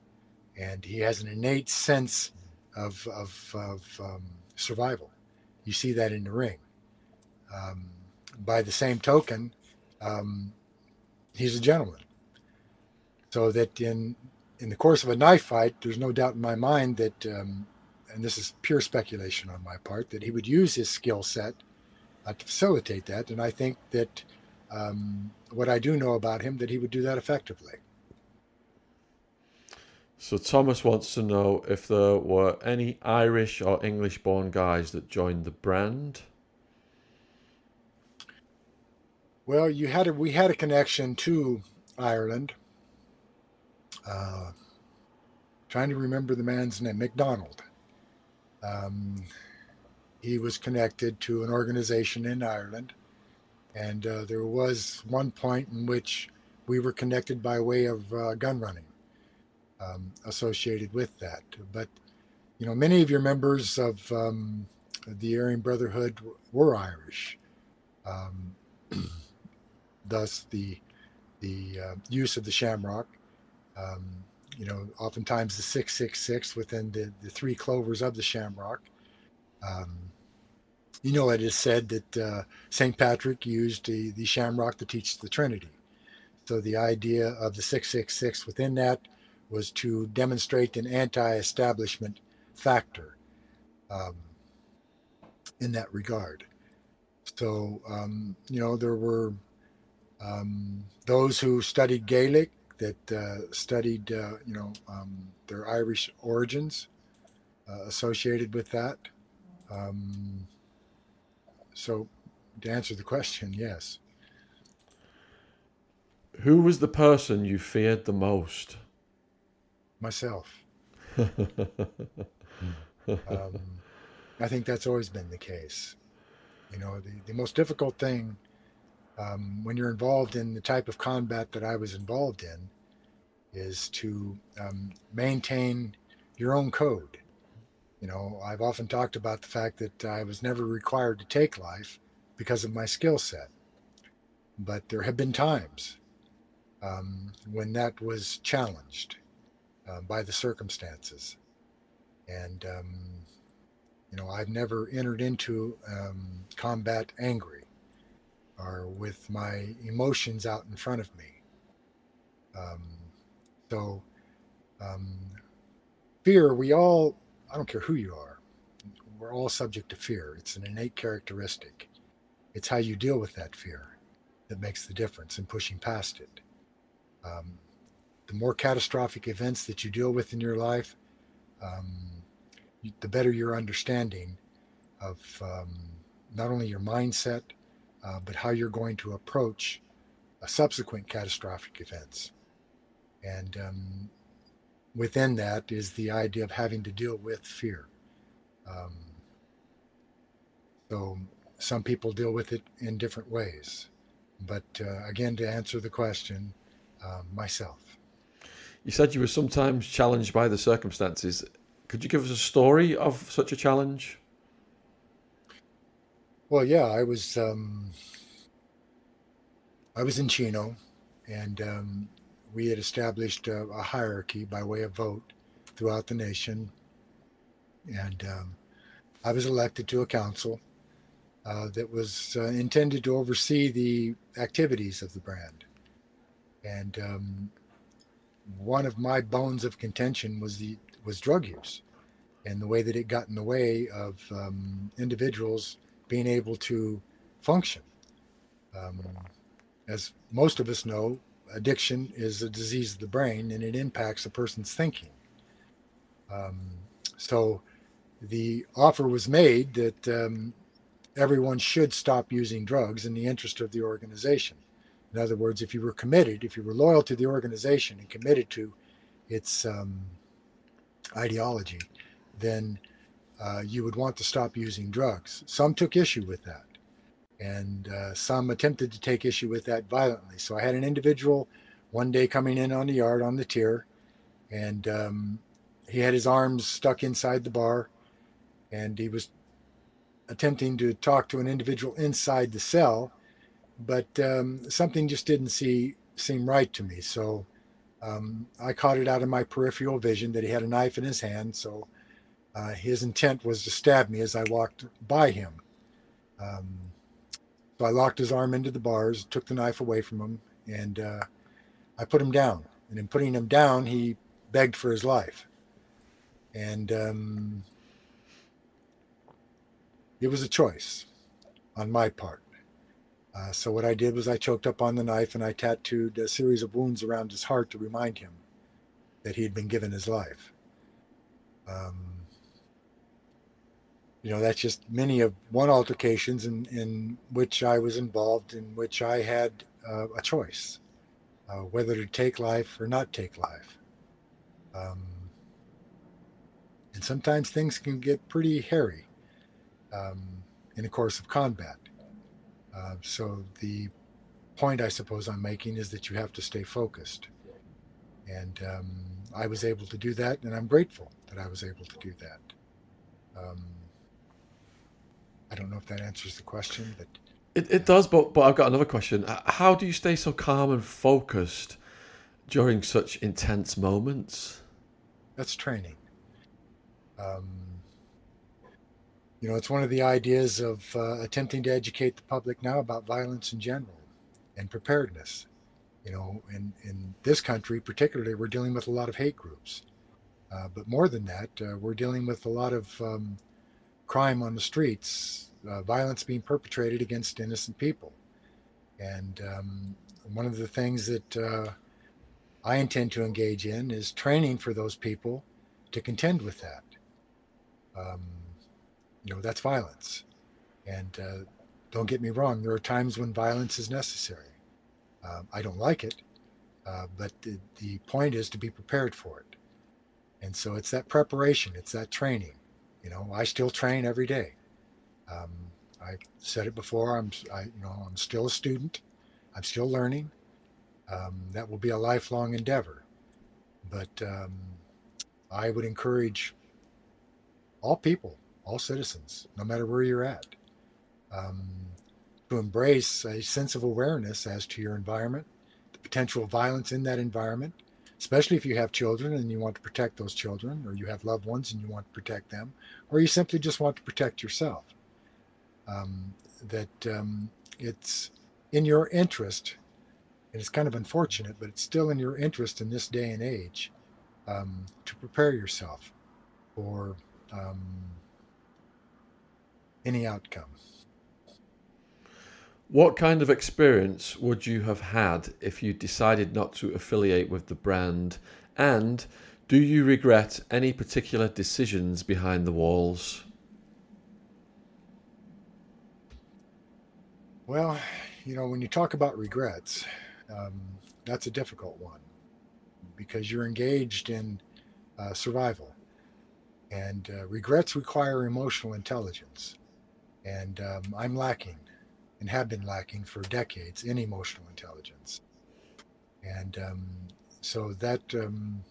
and he has an innate sense of of, of um, survival. You see that in the ring. Um, by the same token, um, he's a gentleman. So that in in the course of a knife fight, there's no doubt in my mind that, um, and this is pure speculation on my part, that he would use his skill set uh, to facilitate that. And I think that um, what I do know about him, that he would do that effectively. So Thomas wants to know if there were any Irish or English-born guys that joined the brand. Well, you had a, we had a connection to Ireland. Uh, trying to remember the man's name, McDonald. Um, he was connected to an organization in Ireland, and uh, there was one point in which we were connected by way of uh, gun running um, associated with that. But you know, many of your members of um, the Aryan Brotherhood were Irish. Um, thus, the the uh, use of the shamrock. You know, oftentimes the six six six within the, the three clovers of the shamrock. Um, you know, it is said that uh, St. Patrick used the, the shamrock to teach the Trinity. So the idea of the 666 within that was to demonstrate an anti-establishment factor um, in that regard. So um, you know there were um, those who studied Gaelic that uh, studied uh, you know um, their Irish origins uh, associated with that. Um, so to answer the question, yes. Who was the person you feared the most? myself. um, I think that's always been the case. You know, the, the most difficult thing um, when you're involved in the type of combat that I was involved in is to um, maintain your own code. You know, I've often talked about the fact that I was never required to take life because of my skill set. But there have been times um, when that was challenged um, by the circumstances. And, um, you know, I've never entered into um, combat angry or with my emotions out in front of me. Um, so, um, fear, we all, I don't care who you are, we're all subject to fear. It's an innate characteristic. It's how you deal with that fear that makes the difference in pushing past it. Um, the more catastrophic events that you deal with in your life, um, the better your understanding of um, not only your mindset, uh, but how you're going to approach a subsequent catastrophic events. And um, within that is the idea of having to deal with fear. Um, so some people deal with it in different ways. But uh, again, to answer the question, uh, myself. You said you were sometimes challenged by the circumstances. Could you give us a story of such a challenge? Well, yeah, I was um, I was in Chino, and um, we had established a, a, hierarchy by way of vote throughout the nation, and um, I was elected to a council uh, that was uh, intended to oversee the activities of the brand. And um, one of my bones of contention was the was drug use, and the way that it got in the way of um, individuals being able to function. Um, as most of us know, addiction is a disease of the brain, and it impacts a person's thinking. Um, so, the offer was made that um, everyone should stop using drugs in the interest of the organization. In other words, if you were committed, if you were loyal to the organization and committed to its um, ideology, then uh, you would want to stop using drugs. Some took issue with that, and uh, some attempted to take issue with that violently. So I had an individual one day coming in on the yard on the tier, and um, he had his arms stuck inside the bar, and he was attempting to talk to an individual inside the cell, but um, something just didn't see, seem right to me. So um, I caught it out of my peripheral vision that he had a knife in his hand. So uh, his intent was to stab me as I walked by him. Um, so I locked his arm into the bars, took the knife away from him, and uh, I put him down. And in putting him down, he begged for his life. And um, it was a choice on my part. Uh, so what I did was I choked up on the knife and I tattooed a series of wounds around his heart to remind him that he had been given his life. Um, you know, that's just many of one altercations in, in which I was involved, in which I had uh, a choice uh, whether to take life or not take life. Um, and sometimes things can get pretty hairy um, in the course of combat. Uh, so the point I suppose I'm making is that you have to stay focused. And um, I was able to do that, and I'm grateful that I was able to do that. Um, I don't know if that answers the question, but it, it does. But but I've got another question. How do you stay so calm and focused during such intense moments? That's training. Um, you know, it's one of the ideas of uh, attempting to educate the public now about violence in general and preparedness. You know, in, in this country, particularly, we're dealing with a lot of hate groups. Uh, but more than that, uh, we're dealing with a lot of um, crime on the streets, uh, violence being perpetrated against innocent people. And um, one of the things that uh, I intend to engage in is training for those people to contend with that. Um, you know that's violence and uh, don't get me wrong there are times when violence is necessary um, i don't like it uh, but the, the point is to be prepared for it and so it's that preparation it's that training you know i still train every day. Um, i said it before i'm I, you know i'm still a student. I'm still learning. Um, that will be a lifelong endeavor. But um, i would encourage all people all citizens, no matter where you're at, um, to embrace a sense of awareness as to your environment, the potential violence in that environment, especially if you have children and you want to protect those children, or you have loved ones and you want to protect them, or you simply just want to protect yourself. Um, that um, it's in your interest, and it's kind of unfortunate, but it's still in your interest in this day and age um, to prepare yourself for um, any outcome. What kind of experience would you have had if you decided not to affiliate with the brand? And do you regret any particular decisions behind the walls? Well, you know, when you talk about regrets, um, that's a difficult one because you're engaged in uh, survival. And uh, regrets require emotional intelligence. And um, I'm lacking and have been lacking for decades in emotional intelligence. And um, so that um,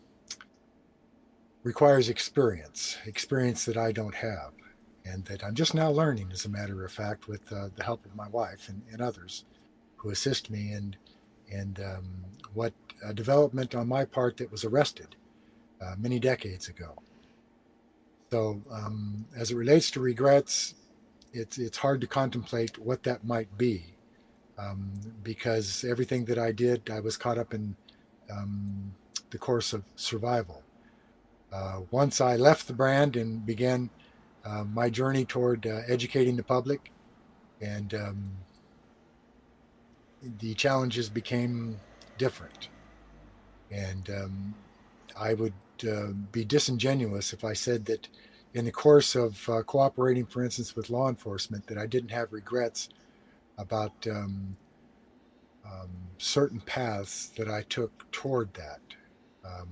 requires experience, experience that I don't have, and that I'm just now learning, as a matter of fact, with uh, the help of my wife and, and, others who assist me in, and um, what a development on my part that was arrested uh, many decades ago. So, um, as it relates to regrets, it's it's hard to contemplate what that might be, um, because everything that I did, I was caught up in um, the course of survival. Uh, once I left the brand and began uh, my journey toward uh, educating the public, and um, the challenges became different. And um, I would uh, be disingenuous if I said that in the course of uh, cooperating, for instance, with law enforcement, that I didn't have regrets about um, um, certain paths that I took toward that. Um,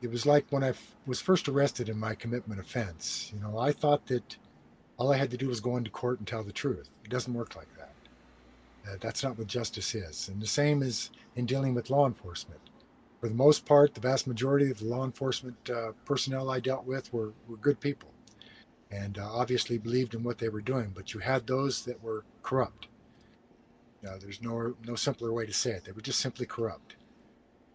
it was like when I f- was first arrested in my commitment offense. You know, I thought that all I had to do was go into court and tell the truth. It doesn't work like that. Uh, that's not what justice is. And the same is in dealing with law enforcement for the most part, the vast majority of the law enforcement uh, personnel I dealt with were, were good people and uh, obviously believed in what they were doing. But you had those that were corrupt. Uh, there's no no simpler way to say it. They were just simply corrupt,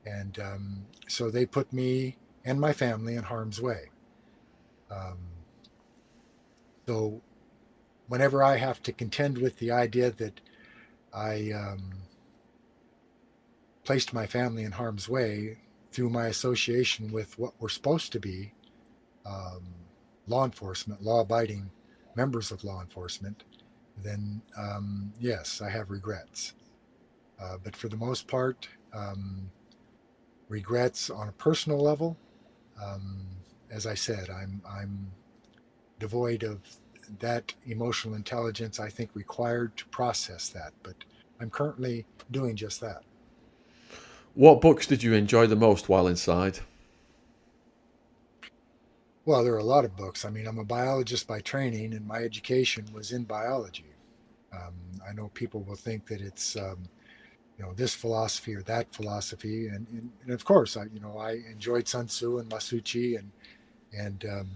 and um, so they put me and my family in harm's way. Um, so, whenever I have to contend with the idea that I um, placed my family in harm's way through my association with what were supposed to be um, law enforcement, law abiding members of law enforcement, then um, yes, I have regrets. Uh, but for the most part, um, regrets on a personal level, um, as I said, I'm, I'm devoid of that emotional intelligence I think required to process that. But I'm currently doing just that. What books did you enjoy the most while inside? Well, there are a lot of books. I mean, I'm a biologist by training, and my education was in biology. Um, I know people will think that it's, um, you know, this philosophy or that philosophy, and, and, and, of course, I, you know, I enjoyed Sun Tzu and Musashi and and um,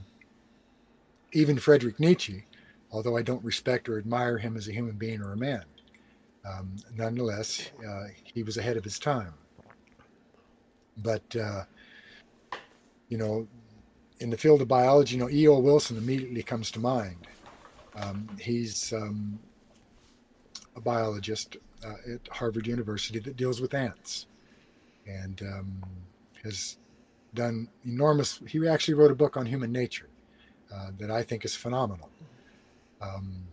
even Friedrich Nietzsche, although I don't respect or admire him as a human being or a man. Um, nonetheless, uh, he was ahead of his time. But, uh, you know, in the field of biology, you know, E.O. Wilson immediately comes to mind. Um, he's um, a biologist uh, at Harvard University that deals with ants and um, has done enormous. He actually wrote a book on human nature uh, that I think is phenomenal. Um,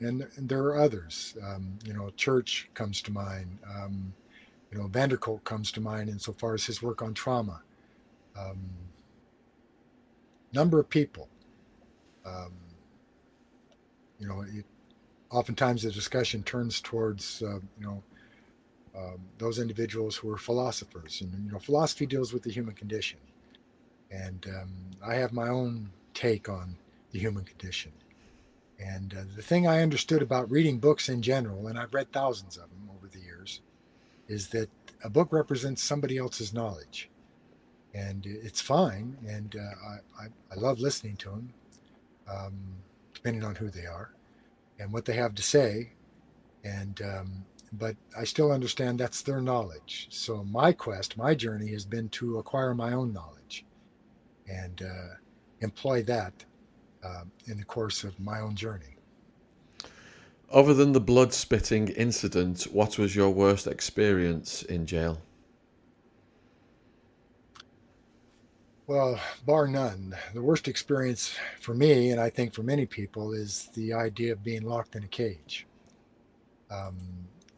and, and, there are others. Um, you know, Church comes to mind. Um, you know, van der Kolk comes to mind insofar as his work on trauma. Um, number of people. Um, you know, it, oftentimes the discussion turns towards, uh, you know, um, those individuals who are philosophers. And, you know, philosophy deals with the human condition. And um, I have my own take on the human condition. And uh, the thing I understood about reading books in general, and I've read thousands of them over the years, is that a book represents somebody else's knowledge. And it's fine. And uh, I, I, love listening to them, um, depending on who they are and what they have to say. And, um, but I still understand that's their knowledge. So my quest, my journey has been to acquire my own knowledge and uh, employ that uh, in the course of my own journey. Other than the blood spitting incident, what was your worst experience in jail? Well, bar none. The worst experience for me, and I think for many people, is the idea of being locked in a cage. Um,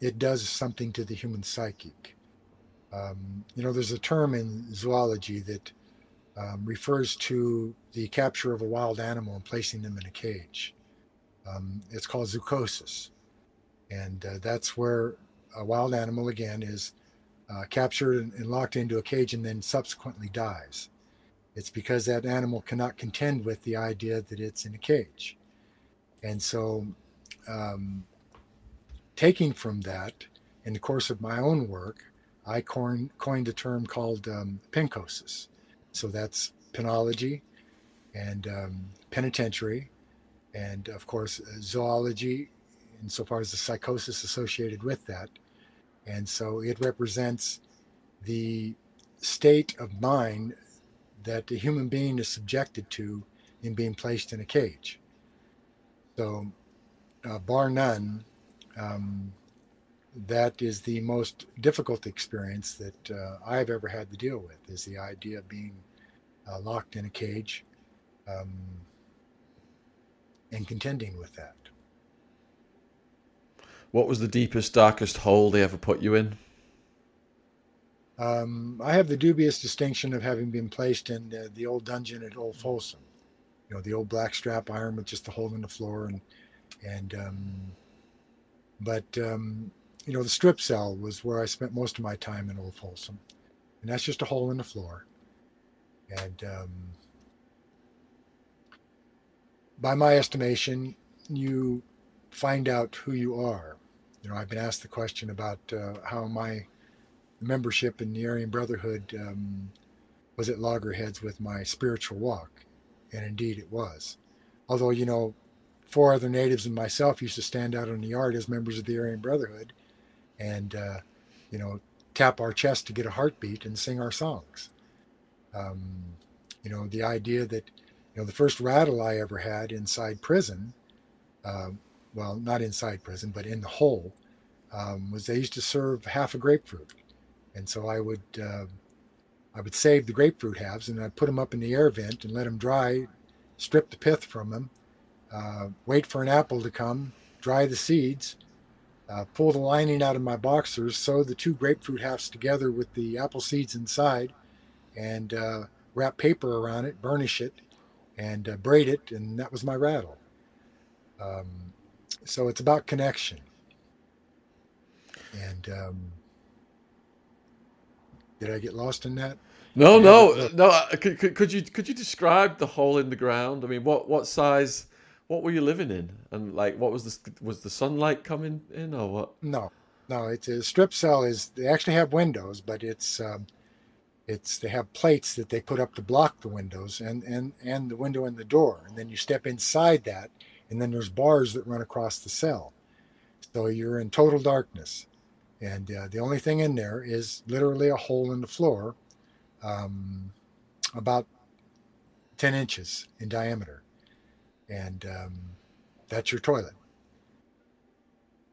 it does something to the human psychic. Um, you know, there's a term in zoology that um, refers to the capture of a wild animal and placing them in a cage. Um, it's called zoochosis. And uh, that's where a wild animal, again, is uh, captured and, and locked into a cage and then subsequently dies. It's because that animal cannot contend with the idea that it's in a cage. And so, um, taking from that, in the course of my own work, I coined, coined a term called um, pencosis. So that's penology and um, penitentiary, and of course, uh, zoology, insofar as the psychosis associated with that. And so it represents the state of mind that the human being is subjected to in being placed in a cage. So, uh, bar none, um, that is the most difficult experience that uh, I've ever had to deal with is the idea of being uh, locked in a cage um, and contending with that. What was the deepest, darkest hole they ever put you in? Um, I have the dubious distinction of having been placed in uh, the old dungeon at Old Folsom. You know, the old black strap iron with just a hole in the floor, and and um, but um, you know, the strip cell was where I spent most of my time in Old Folsom, and that's just a hole in the floor. And um, by my estimation, you find out who you are. You know, I've been asked the question about uh, how my membership in the Aryan Brotherhood um, was at loggerheads with my spiritual walk, and indeed it was. Although, you know, four other natives and myself used to stand out in the yard as members of the Aryan Brotherhood and, uh, you know, tap our chest to get a heartbeat and sing our songs. Um, you know, the idea that, you know, the first rattle I ever had inside prison, uh, well, not inside prison, but in the hole, um, was they used to serve half a grapefruit. And so I would uh, I would save the grapefruit halves and I'd put them up in the air vent and let them dry, strip the pith from them, uh, wait for an apple to come, dry the seeds, uh, pull the lining out of my boxers, sew the two grapefruit halves together with the apple seeds inside, and uh, wrap paper around it, burnish it, and uh, braid it, and that was my rattle. Um, so it's about connection. And um, did I get lost in that? No, no, no. Uh, could, could, could, you could you describe the hole in the ground? I mean, what what size? What were you living in? And like, what was the was the sunlight coming in or what? No, no. It's a strip cell. Is they actually have windows, but it's um, it's they have plates that they put up to block the windows and and and the window and the door, and then you step inside that, and then there's bars that run across the cell, so you're in total darkness. And uh, the only thing in there is literally a hole in the floor, um, about 10 inches in diameter. And um, that's your toilet.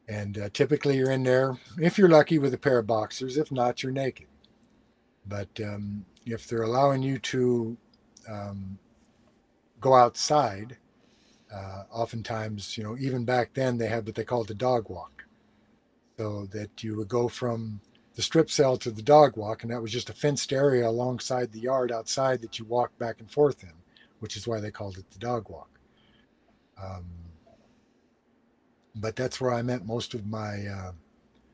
And uh, typically you're in there, if you're lucky, with a pair of boxers. If not, you're naked. But um, if they're allowing you to um, go outside, uh, oftentimes, you know, even back then they had what they called the dog walk so that you would go from the strip cell to the dog walk, and that was just a fenced area alongside the yard outside that you walked back and forth in, which is why they called it the dog walk. Um, but that's where I met most of my uh,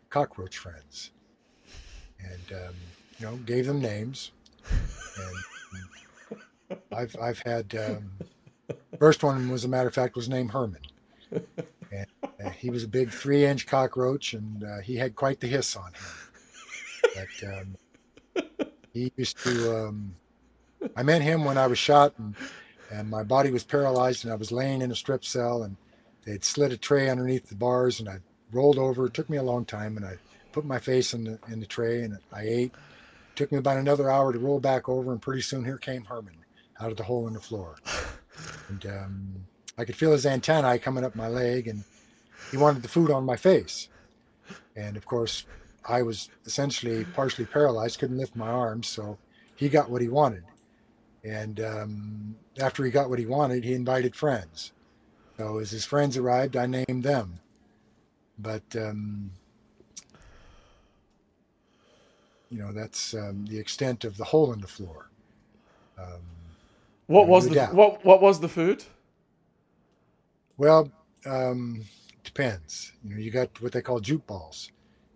cockroach friends, and um, you know, gave them names. And I've I've had um, first one, was a matter of fact, was named Herman. And uh, he was a big three inch cockroach and uh, he had quite the hiss on him. But um, he used to, um, I met him when I was shot and, and my body was paralyzed and I was laying in a strip cell and they'd slid a tray underneath the bars and I rolled over. It took me a long time and I put my face in the, in the tray and I ate. Took me about another hour to roll back over and pretty soon here came Herman out of the hole in the floor. And um, I could feel his antennae coming up my leg, and he wanted the food on my face. And of course, I was essentially partially paralyzed, couldn't lift my arms, so he got what he wanted. And um, after he got what he wanted, he invited friends. So as his friends arrived, I named them. But um, you know, that's um, the extent of the hole in the floor. Um, what was the what what was the food? Well, um, depends. You know, you got what they call jute balls,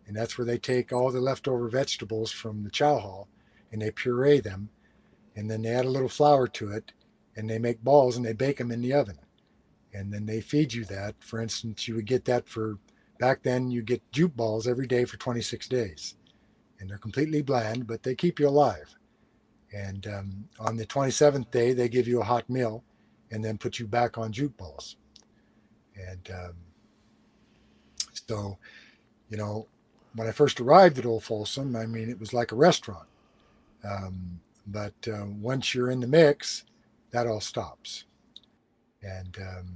and that's where they take all the leftover vegetables from the chow hall and they puree them, and then they add a little flour to it, and they make balls and they bake them in the oven, and then they feed you that. For instance, you would get that for back then. You get jute balls every day for 26 days, and they're completely bland, but they keep you alive. And um, on the 27th day, they give you a hot meal, and then put you back on jute balls. And um, so, you know, when I first arrived at Old Folsom, I mean, it was like a restaurant. Um, but uh, once you're in the mix, that all stops. And um,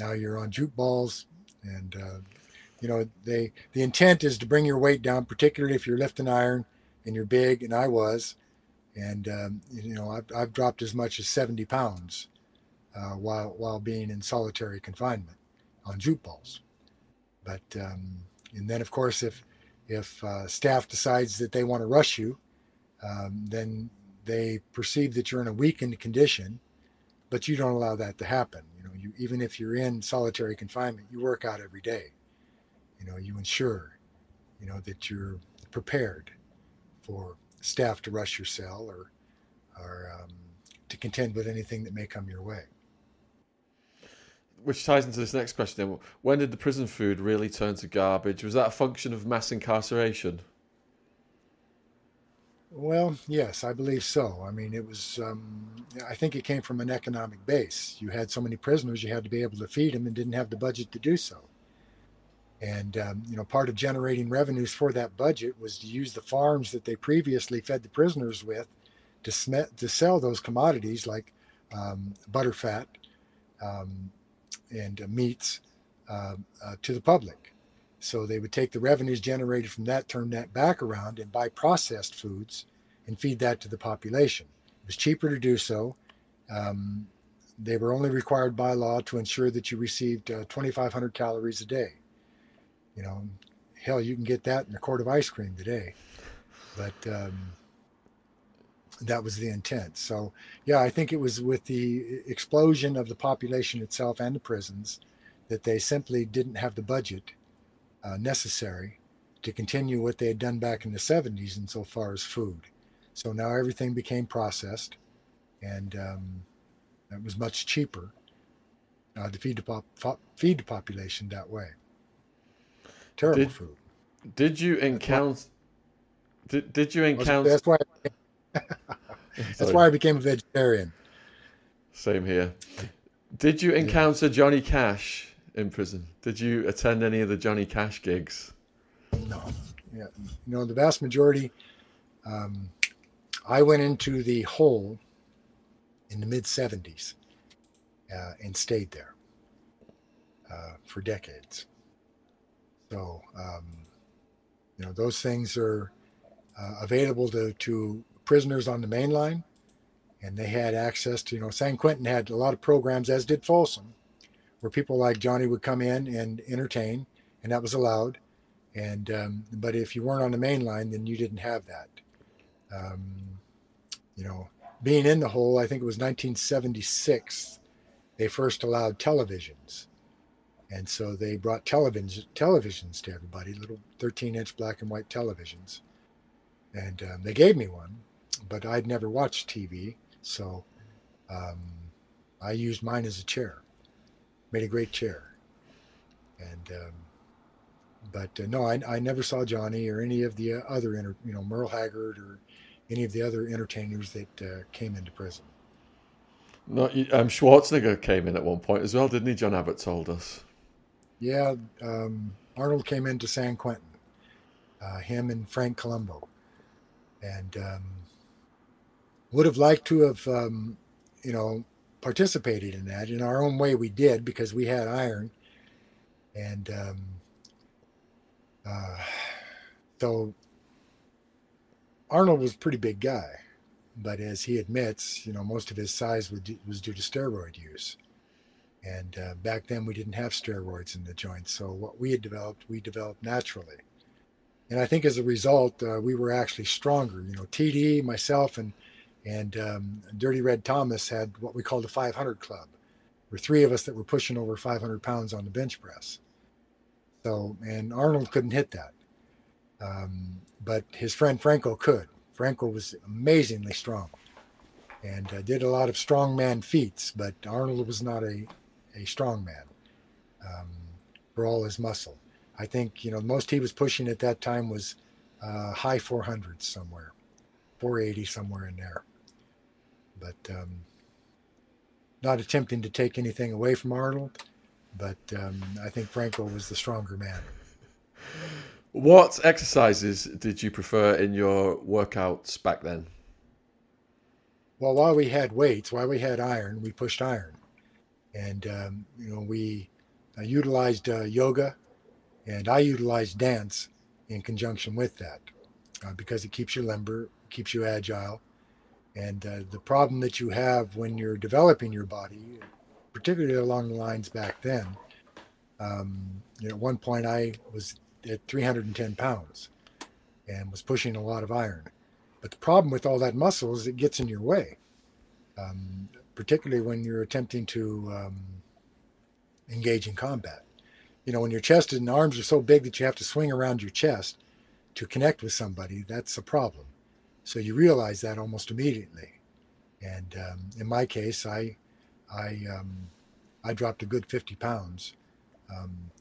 now you're on jute balls, and uh, you know they the intent is to bring your weight down, particularly if you're lifting iron and you're big, and I was, and um, you know I've, I've dropped as much as 70 pounds uh, while while being in solitary confinement on jute balls. But um, and then of course if if uh, staff decides that they want to rush you, um, then they perceive that you're in a weakened condition, but you don't allow that to happen. You know, you even if you're in solitary confinement, you work out every day. You know, you ensure, you know, that you're prepared for staff to rush your cell or or um, to contend with anything that may come your way. Which ties into this next question. When did the prison food really turn to garbage? Was that a function of mass incarceration? Well, yes, I believe so. I mean, it was, um, I think it came from an economic base. You had so many prisoners, you had to be able to feed them and didn't have the budget to do so. And, um, you know, part of generating revenues for that budget was to use the farms that they previously fed the prisoners with to, sm- to sell those commodities like um, butterfat um, and uh, meats uh, uh, to the public. So they would take the revenues generated from that, turn that back around, and buy processed foods and feed that to the population. It was cheaper to do so. Um, they were only required by law to ensure that you received uh, 2,500 calories a day. You know, hell, you can get that in a quart of ice cream today. But um, that was the intent. So, yeah, I think it was with the explosion of the population itself and the prisons that they simply didn't have the budget uh, necessary to continue what they had done back in the 70s insofar as food. So now everything became processed, and um, it was much cheaper uh, to feed the, pop, feed the population that way. Terrible did, food. Did you encounter? Did, did you encounter? That's why. that's why I became a vegetarian. Same here. Did you encounter yeah. Johnny Cash in prison? Did you attend any of the Johnny Cash gigs? No. Yeah. You know, the vast majority. Um, I went into the hole in the mid 70s uh, and stayed there uh, for decades. So, um, you know, those things are uh, available to, to prisoners on the main line, and they had access to, you know, San Quentin had a lot of programs, as did Folsom, where people like Johnny would come in and entertain, and that was allowed. And um, but if you weren't on the main line, then you didn't have that. Um, you know, being in the hole, I think it was 1976, they first allowed televisions. And so they brought televisions, televisions to everybody, little 13 inch black and white televisions. And um, they gave me one, but I'd never watched TV. So um, I used mine as a chair made a great chair. And um, but uh, no, I, I never saw Johnny or any of the uh, other inter, you know Merle Haggard or any of the other entertainers that uh, came into prison. No, um, Schwarzenegger came in at one point as well, didn't he? John Abbott told us. Yeah, um, Arnold came into San Quentin. Uh, him and Frank Columbu, and um, would have liked to have, um, you know, participated in that. In our own way, we did because we had iron. And um, uh, so Arnold was a pretty big guy, but as he admits, you know, most of his size was due to steroid use. And uh, back then, we didn't have steroids in the joints. So what we had developed, we developed naturally. And I think as a result, uh, we were actually stronger. You know, TD, myself, and and um, Dirty Red Thomas had what we called the 500 Club. were three of us that were pushing over 500 pounds on the bench press. So, and Arnold couldn't hit that. Um, but his friend Franco could. Franco was amazingly strong and uh, did a lot of strongman feats, but Arnold was not a, a strongman um, for all his muscle. I think, you know, most he was pushing at that time was uh, high 400s somewhere, 480 somewhere in there. But um, not attempting to take anything away from Arnold, but um, I think Franco was the stronger man. What exercises did you prefer in your workouts back then? Well, while we had weights, while we had iron, we pushed iron, and um, you know we uh, utilized uh, yoga, and I utilized dance in conjunction with that uh, because it keeps you limber, keeps you agile, and uh, the problem that you have when you're developing your body, particularly along the lines back then, um, you know, at one point I was at 310 pounds and was pushing a lot of iron. But the problem with all that muscle is it gets in your way, um, particularly when you're attempting to um, engage in combat. You know, when your chest and arms are so big that you have to swing around your chest to connect with somebody, that's a problem. So you realize that almost immediately. And um, in my case, I, I, um, I dropped a good 50 pounds um,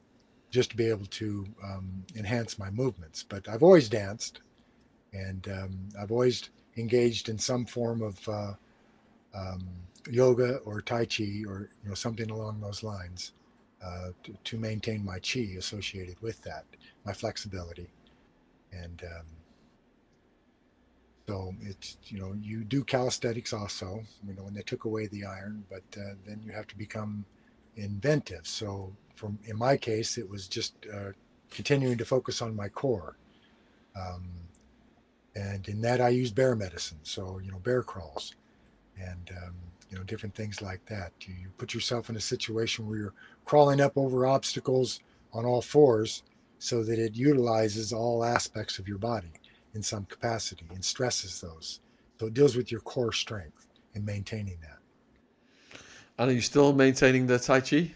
just to be able to um, enhance my movements. But I've always danced, and um, I've always engaged in some form of uh, um, yoga or tai chi or you know something along those lines uh, to, to, maintain my chi associated with that, my flexibility, and um, so it's you know you do calisthenics also. You know when they took away the iron, but uh, then you have to become inventive. So from in my case, it was just uh, continuing to focus on my core. Um, and in that, I use bear medicine. So, you know, bear crawls and, um, you know, different things like that. You, you put yourself in a situation where you're crawling up over obstacles on all fours so that it utilizes all aspects of your body in some capacity and stresses those. So it deals with your core strength and maintaining that. And are you still maintaining the Tai Chi?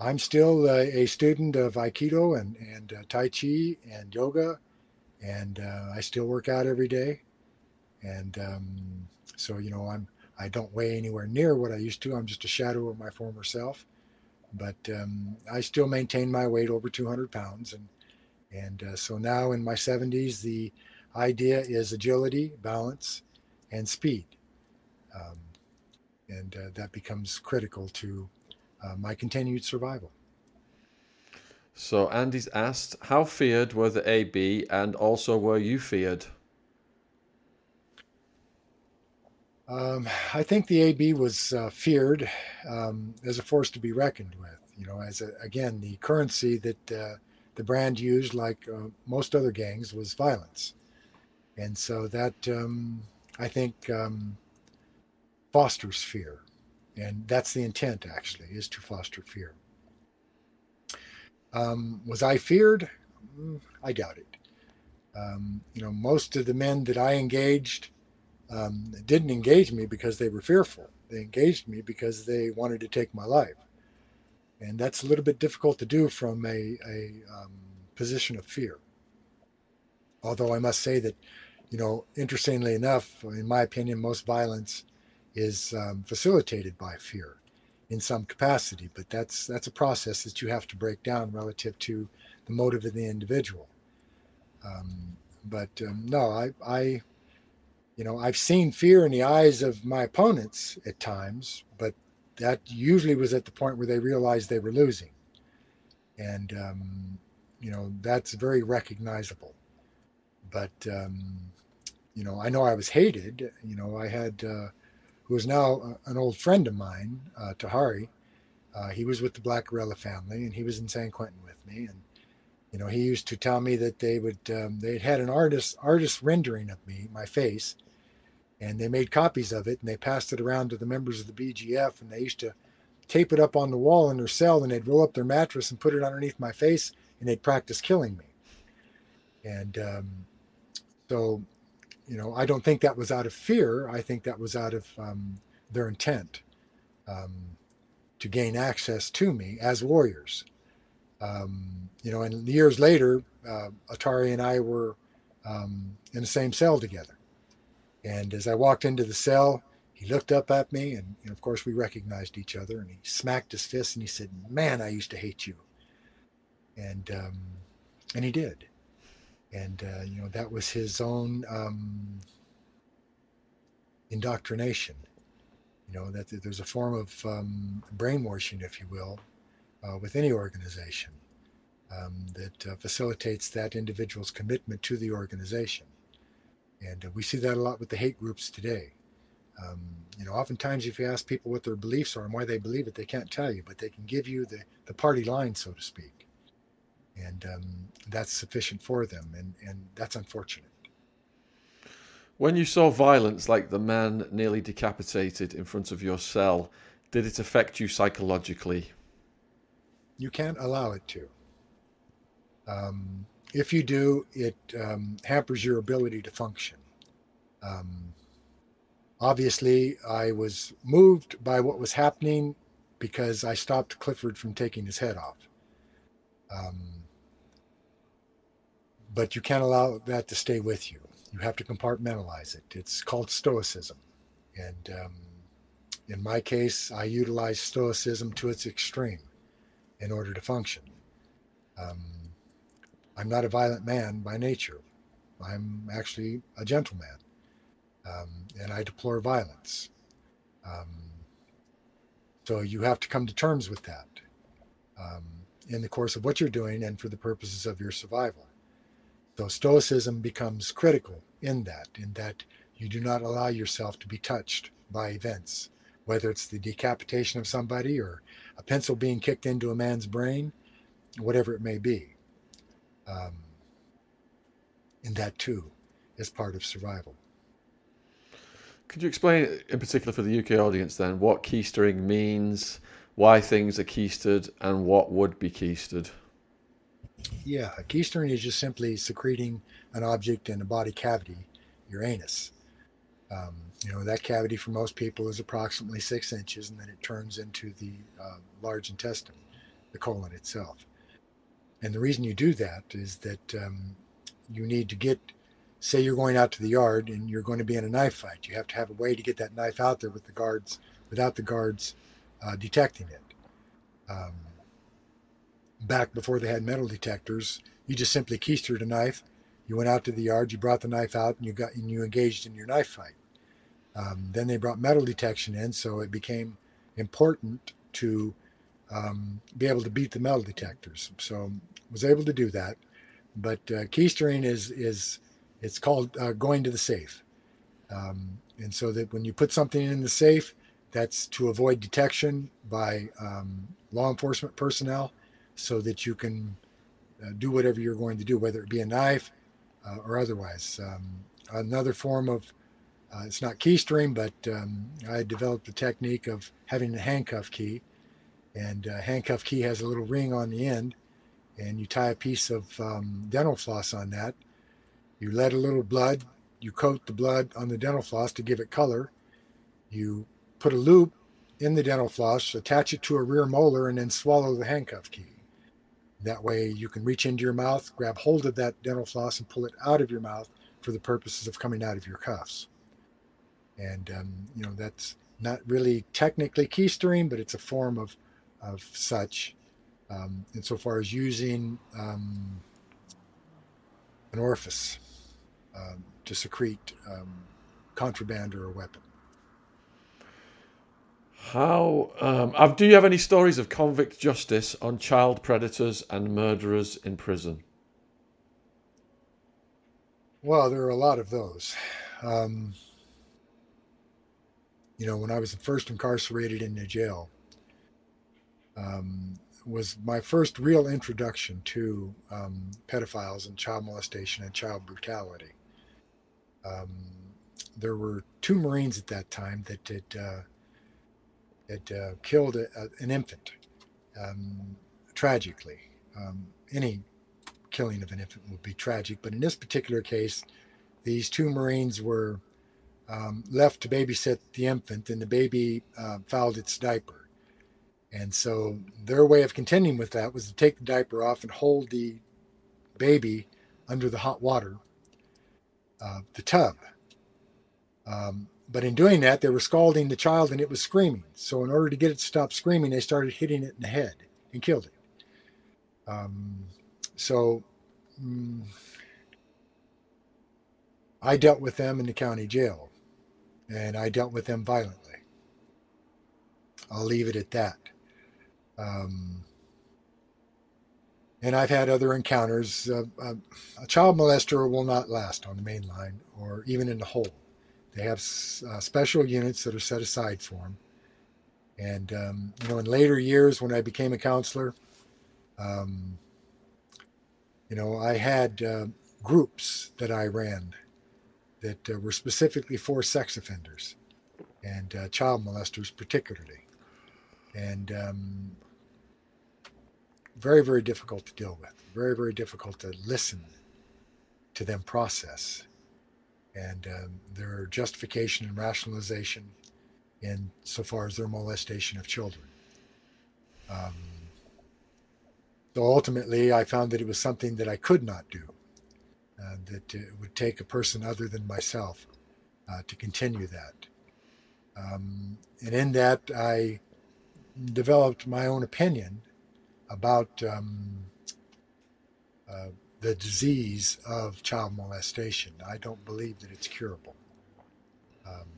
I'm still uh, a student of Aikido and, and uh, Tai Chi and yoga, and uh, I still work out every day. And um, so, you know, I'm I don't weigh anywhere near what I used to. I'm just a shadow of my former self, but um, I still maintain my weight over 200 pounds. And and uh, so now in my 70s, the idea is agility, balance, and speed, um, and uh, that becomes critical to uh, my continued survival. So Andy's asked, how feared were the AB, and also were you feared? Um, I think the AB was uh, feared um, as a force to be reckoned with. You know, as a, again, the currency that uh, the brand used, like uh, most other gangs, was violence, and so that um, I think um, fosters fear. And that's the intent, actually, is to foster fear. Um, was I feared? Mm, I doubt it. Um, you know, most of the men that I engaged um, didn't engage me because they were fearful. They engaged me because they wanted to take my life. And that's a little bit difficult to do from a, a um, position of fear. Although I must say that, you know, interestingly enough, in my opinion, most violence is um, facilitated by fear in some capacity, but that's that's a process that you have to break down relative to the motive of the individual. Um, but um, no, I, I, you know, I've seen fear in the eyes of my opponents at times, but that usually was at the point where they realized they were losing, and um, you know that's very recognizable. But um, you know, I know I was hated. You know, I had. Uh, who is now uh, an old friend of mine, uh, Tahari. Uh, he was with the Black Guerrilla family, and he was in San Quentin with me. And you know, he used to tell me that they would um, they had an artist artist rendering of me, my face, and they made copies of it and they passed it around to the members of the BGF, and they used to tape it up on the wall in their cell, and they'd roll up their mattress and put it underneath my face, and they'd practice killing me. And um, so you know, I don't think that was out of fear. I think that was out of um, their intent um, to gain access to me as warriors. Um, you know, and years later, uh, Atari and I were um, in the same cell together. And as I walked into the cell, he looked up at me, and, of course, we recognized each other. And he smacked his fist and he said, "Man, I used to hate you." And um, and he did. And uh, you know that was his own um, indoctrination. You know that there's a form of um, brainwashing, if you will, uh, with any organization um, that uh, facilitates that individual's commitment to the organization. And uh, we see that a lot with the hate groups today. Um, you know, oftentimes if you ask people what their beliefs are and why they believe it, they can't tell you, but they can give you the, the party line, so to speak. And um, that's sufficient for them, and, and that's unfortunate. When you saw violence like the man nearly decapitated in front of your cell, did it affect you psychologically? You can't allow it to. Um, if you do, it um, hampers your ability to function. Um, obviously, I was moved by what was happening because I stopped Clifford from taking his head off. Um, but you can't allow that to stay with you. You have to compartmentalize it. It's called stoicism. And um, in my case, I utilize stoicism to its extreme in order to function. Um, I'm not a violent man by nature. I'm actually a gentleman. Um, and I deplore violence. Um, so you have to come to terms with that um, in the course of what you're doing and for the purposes of your survival. So Stoicism becomes critical in that, in that you do not allow yourself to be touched by events, whether it's the decapitation of somebody or a pencil being kicked into a man's brain, whatever it may be. Um, and that too is part of survival. Could you explain, in particular for the UK audience, then, what keistering means, why things are keistered, and what would be keistered? Yeah, keistering is just simply secreting an object in a body cavity, your anus. Um, you know, that cavity for most people is approximately six inches, and then it turns into the uh, large intestine, the colon itself. And the reason you do that is that um, you need to get, say, you're going out to the yard and you're going to be in a knife fight. You have to have a way to get that knife out there with the guards, without the guards uh, detecting it. Um, back before they had metal detectors, you just simply keistered a knife. You went out to the yard, you brought the knife out, and you got and you engaged in your knife fight. Um, then they brought metal detection in, so it became important to um, be able to beat the metal detectors. So was able to do that. But uh, is is it's called uh, going to the safe, um, and so that when you put something in the safe, that's to avoid detection by um, law enforcement personnel, so that you can uh, do whatever you're going to do, whether it be a knife uh, or otherwise. Um, another form of uh, it's not keistering, but um, I developed the technique of having a handcuff key, and a handcuff key has a little ring on the end and you tie a piece of um, dental floss on that. You let a little blood, you coat the blood on the dental floss to give it color. You put a loop in the dental floss, attach it to a rear molar, and then swallow the handcuff key. That way, you can reach into your mouth, grab hold of that dental floss, and pull it out of your mouth for the purposes of coming out of your cuffs. And um, you know that's not really technically keistering, but it's a form of of such um, insofar as using um, an orifice um, to secrete um, contraband or a weapon. How um, do you have any stories of convict justice on child predators and murderers in prison? Well, there are a lot of those. Um, you know, when I was first incarcerated in the jail, um, was my first real introduction to um, pedophiles and child molestation and child brutality. Um, there were two Marines at that time that had, uh, had uh, killed a, a, an infant um, tragically. Um, any killing of an infant would be tragic, but in this particular case, these two Marines were um, left to babysit the infant, and the baby uh, fouled its diaper. And so their way of contending with that was to take the diaper off and hold the baby under the hot water, uh, the tub. Um, but in doing that, they were scalding the child and it was screaming. So, in order to get it to stop screaming, they started hitting it in the head and killed it. Um, so, mm, I dealt with them in the county jail and I dealt with them violently. I'll leave it at that. Um, and I've had other encounters. Uh, uh, a child molester will not last on the main line or even in the hole. They have uh, special units that are set aside for them. And, um, you know, in later years when I became a counselor, um, you know, I had uh, groups that I ran that uh, were specifically for sex offenders and uh, child molesters, particularly. And um, very, very difficult to deal with, very, very difficult to listen to them process and um, their justification and rationalization in so far as their molestation of children. Um, so ultimately, I found that it was something that I could not do, uh, that it would take a person other than myself uh, to continue that. Um, and in that, I developed my own opinion about um, uh, the disease of child molestation. I don't believe that it's curable. Um,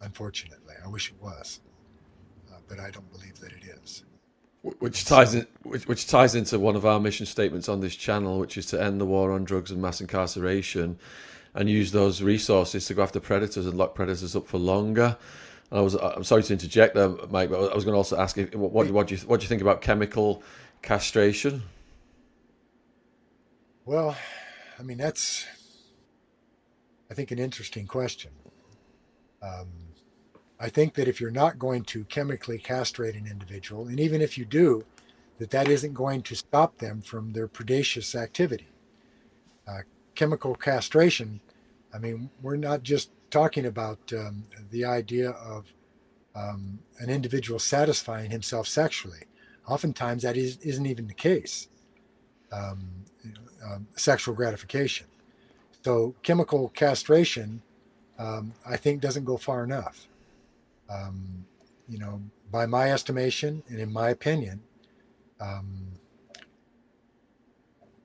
unfortunately, I wish it was, uh, but I don't believe that it is. Which ties in, which, which ties into one of our mission statements on this channel, which is to end the war on drugs and mass incarceration, and use those resources to go after predators and lock predators up for longer. I was I'm sorry to interject there, Mike, but I was going to also ask if, what, what do you what do you think about chemical castration? Well, I mean, that's, I think, an interesting question. Um, I think that if you're not going to chemically castrate an individual, and even if you do, that that isn't going to stop them from their predaceous activity. Uh, chemical castration, I mean, we're not just talking about um, the idea of um, an individual satisfying himself sexually. Oftentimes, that is, isn't even the case. Um, um, sexual gratification. So chemical castration, um, I think, doesn't go far enough. Um, you know, by my estimation and in my opinion,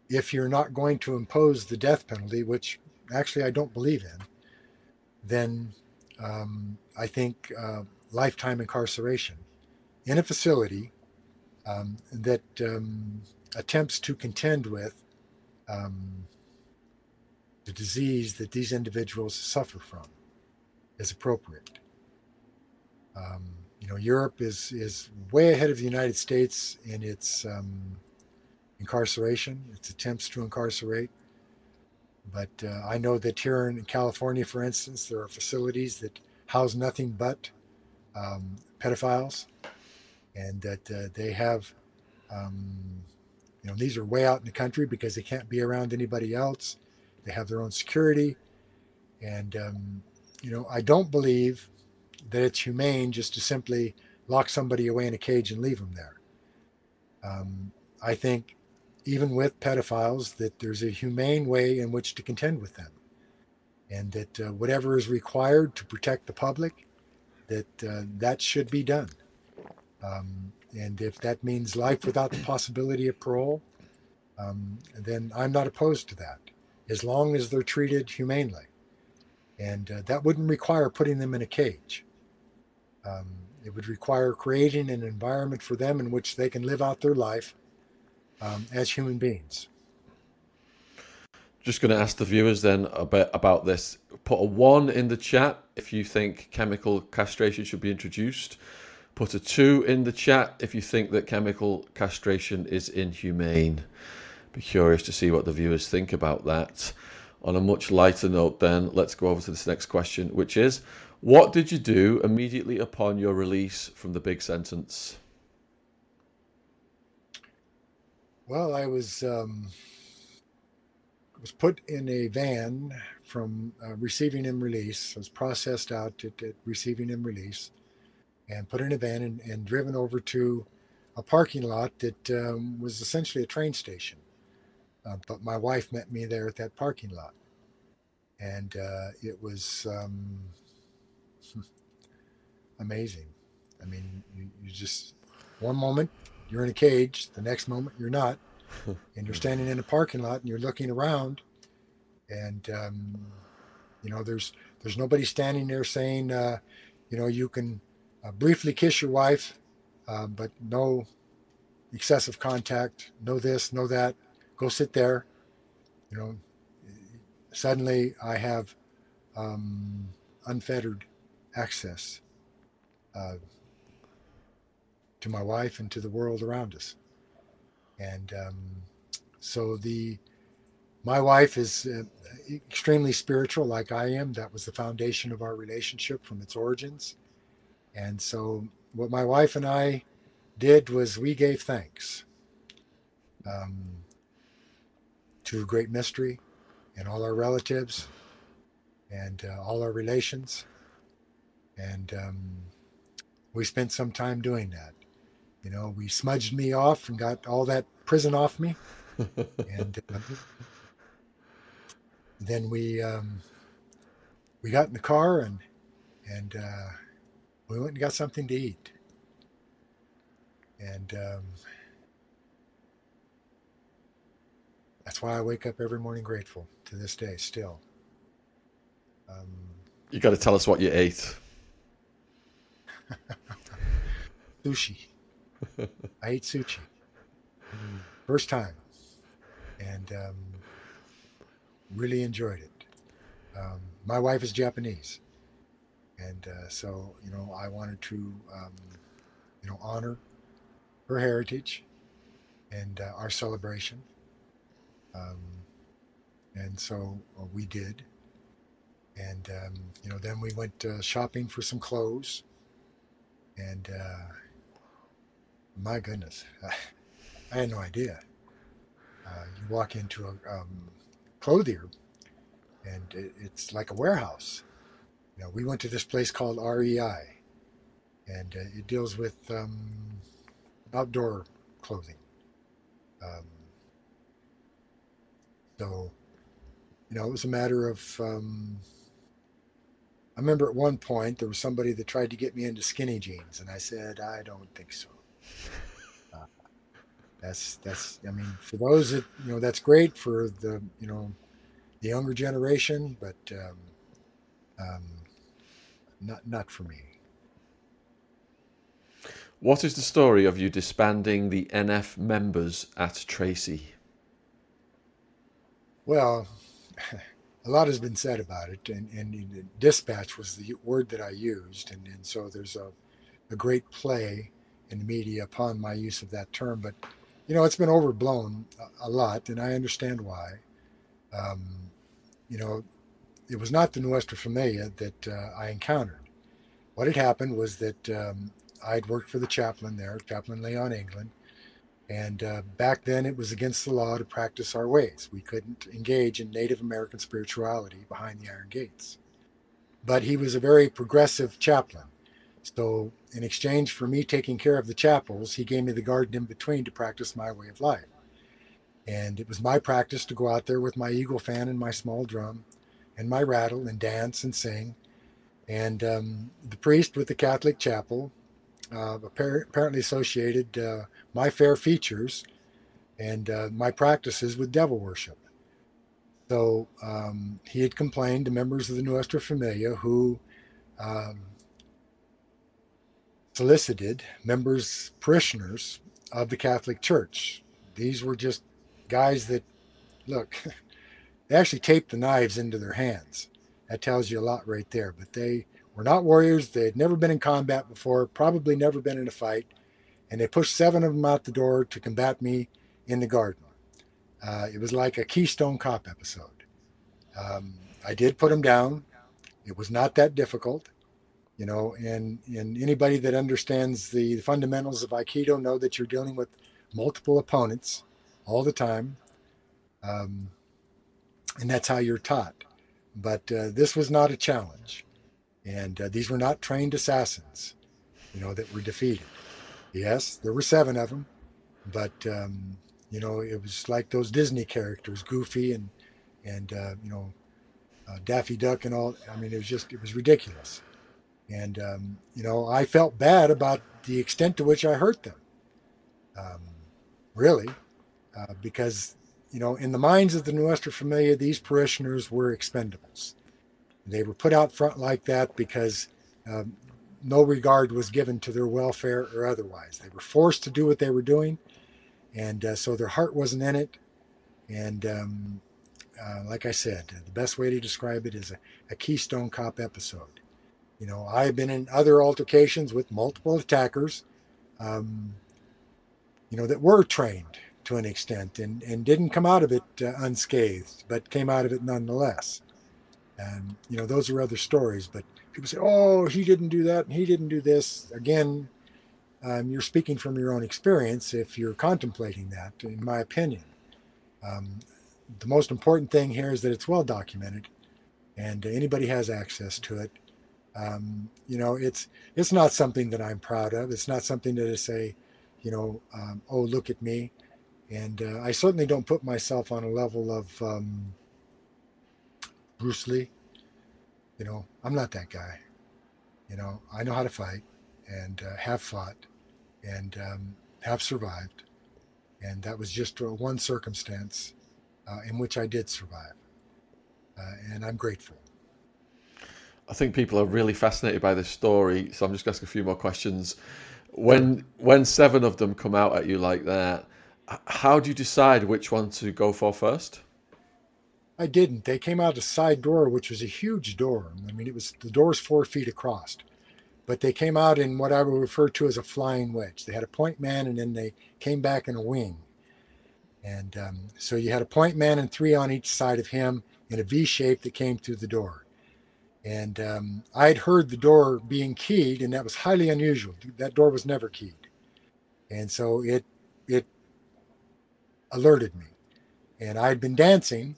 if you're not going to impose the death penalty, which actually I don't believe in, then um, I think uh, lifetime incarceration in a facility um, that attempts to contend with um, the disease that these individuals suffer from is appropriate. Um, you know, Europe is is way ahead of the United States in its um, incarceration, its attempts to incarcerate. But uh, I know that here in California, for instance, there are facilities that house nothing but um, pedophiles, and that uh, they have um, you know, these are way out in the country because they can't be around anybody else. They have their own security. And, um, you know, I don't believe that it's humane just to simply lock somebody away in a cage and leave them there. Um, I think even with pedophiles that there's a humane way in which to contend with them and that uh, whatever is required to protect the public that uh, that should be done um, and if that means life without the possibility of parole, um, then I'm not opposed to that, as long as they're treated humanely. And uh, that wouldn't require putting them in a cage. Um, it would require creating an environment for them in which they can live out their life um, as human beings. Just going to ask the viewers then a bit about this. Put a one in the chat if you think chemical castration should be introduced. Put a two in the chat if you think that chemical castration is inhumane. Be curious to see what the viewers think about that. On a much lighter note, then, let's go over to this next question, which is What did you do immediately upon your release from the big sentence? Well, I was um, was put in a van from uh, receiving and release. I was processed out at, at, receiving and release, and put in a van and, and driven over to a parking lot that um, was essentially a train station. Uh, but my wife met me there at that parking lot, and uh, it was um, amazing. I mean, you, you just one moment you're in a cage, the next moment you're not, and you're standing in a parking lot and you're looking around, and um, you know there's there's nobody standing there saying, uh, you know, you can uh, briefly kiss your wife, uh, but no excessive contact, no this, no that. Go sit there. You know, suddenly I have um, unfettered access uh, to my wife and to the world around us. And um, so the my wife is uh, extremely spiritual, like I am. That was the foundation of our relationship from its origins. And so, what my wife and I did was we gave thanks um, to great mystery and all our relatives and uh, all our relations. And um, we spent some time doing that. You know, we smudged me off and got all that prison off me. and uh, then we um, we got in the car and and uh, we went and got something to eat. And um, that's why I wake up every morning grateful to this day still. Um, you got to tell us what you ate. sushi. I ate sushi. First time. And um, really enjoyed it. Um, my wife is Japanese. And uh, so, you know, I wanted to, um, you know, honor her heritage and uh, our celebration. Um, and so uh, we did. And, um, you know, then we went uh, shopping for some clothes. And uh, my goodness, I had no idea. Uh, you walk into a um, clothier and it, it's like a warehouse. You know, we went to this place called REI and uh, it deals with um, outdoor clothing. Um, so, you know, it was a matter of. Um, I remember at one point there was somebody that tried to get me into skinny jeans, and I said, I don't think so. Uh, that's that's. I mean, for those that you know, that's great for the you know, the younger generation, but um, um, not not for me. What is the story of you disbanding the NF members at Tracy? Well, a lot has been said about it, and, and dispatch was the word that I used, and, and so there's a, a great play in the media upon my use of that term, but you know, it's been overblown a, lot, and I understand why. Um, you know, it was not the Nuestra Familia that uh, I encountered. What had happened was that um, I'd worked for the chaplain there, Chaplain Leon England. And uh, back then, it was against the law to practice our ways. We couldn't engage in Native American spirituality behind the iron gates. But he was a very progressive chaplain. So, in exchange for me taking care of the chapels, he gave me the garden in between to practice my way of life. And it was my practice to go out there with my eagle fan and my small drum and my rattle and dance and sing. And um, the priest with the Catholic chapel uh, apparently associated uh, my fair features and uh, my practices with devil worship. So um, he had complained to members of the Nuestra Familia who um, solicited members, parishioners of the Catholic Church. These were just guys that, look, they actually taped the knives into their hands. That tells you a lot right there. But they were not warriors. They had never been in combat before, probably never been in a fight. And they pushed seven of them out the door to combat me in the garden. Uh, it was like a Keystone Cop episode. Um, I did put them down. It was not that difficult, you know. And and anybody that understands the fundamentals of Aikido know that you're dealing with multiple opponents all the time, um, and that's how you're taught. but uh, this was not a challenge. And uh, these were not trained assassins, you know, that were defeated. Yes, there were seven of them, but um, you know, it was like those Disney characters, Goofy and and uh, you know, uh, Daffy Duck and all. I mean, it was just it was ridiculous. And um, you know, I felt bad about the extent to which I hurt them. Um, really, uh, because you know, in the minds of the Nuestra Familia, these parishioners were expendables. They were put out front like that because um, no regard was given to their welfare or otherwise. They were forced to do what they were doing, and uh, so their heart wasn't in it. And um, uh, like I said, the best way to describe it is a, a Keystone Cop episode. You know, I've been in other altercations with multiple attackers, um, you know, that were trained to an extent and, and didn't come out of it uh, unscathed, but came out of it nonetheless. And, you know, those are other stories, but people say, oh, he didn't do that and he didn't do this. Again, um, you're speaking from your own experience if you're contemplating that, in my opinion. Um, the most important thing here is that it's well documented and anybody has access to it. Um, you know, it's it's not something that I'm proud of. It's not something that I say, you know, um, oh look at me, and uh, I certainly don't put myself on a level of um, Bruce Lee. You know, I'm not that guy. You know, I know how to fight and uh, have fought and um, have survived, and that was just one circumstance uh, in which I did survive. Uh, and I'm grateful. I think people are really fascinated by this story, so I'm just going to ask a few more questions. When when seven of them come out at you like that, how do you decide which one to go for first? I didn't. They came out a side door, which was a huge door. I mean, it was the door's four feet across, but they came out in what I would refer to as a flying wedge. They had a point man, and then they came back in a wing. And um, so you had a point man and three on each side of him in a V shape that came through the door. And um, I'd heard the door being keyed, and that was highly unusual. That door was never keyed. And so it it alerted me. And I'd been dancing,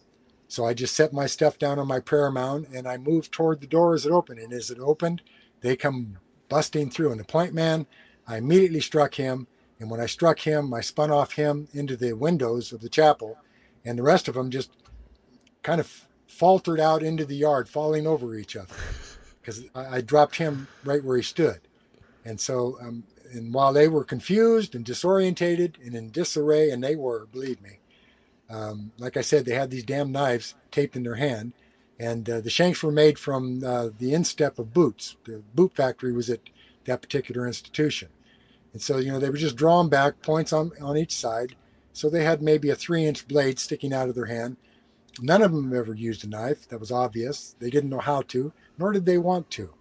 so I just set my stuff down on my prayer mound and I moved toward the door as it opened. And as it opened, they come busting through. And the point man, I immediately struck him and when I struck him, I spun off him into the windows of the chapel, and the rest of them just kind of faltered out into the yard, falling over each other, because I, I, dropped him right where he stood. And so, um, and while they were confused and disorientated and in disarray, and they were, believe me, um, like I said, they had these damn knives taped in their hand, and uh, the shanks were made from uh, the instep of boots. The boot factory was at that particular institution. And so, you know, they were just drawn back, points on, on each side. So they had maybe a three inch blade sticking out of their hand. None of them ever used a knife. That was obvious. They didn't know how to, nor did they want to.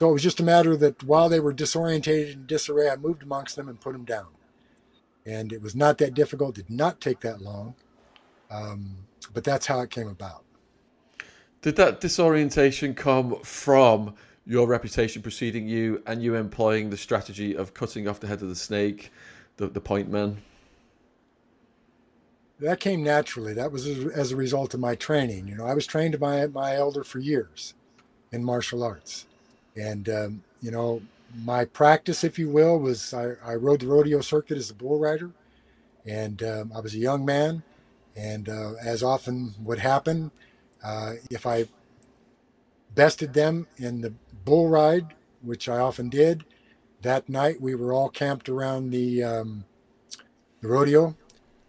So it was just a matter that while they were disorientated and disarray, I moved amongst them and put them down. And it was not that difficult, did not take that long. Um, but that's how it came about. Did that disorientation come from your reputation preceding you and you employing the strategy of cutting off the head of the snake, the, the point man? That came naturally. That was as a result of my training. You know, I was trained by my elder for years in martial arts. And, um, you know, my practice, if you will, was I, I rode the rodeo circuit as a bull rider. And um, I was a young man. And uh, as often would happen, uh, if I bested them in the bull ride, which I often did. That night, we were all camped around the um, the rodeo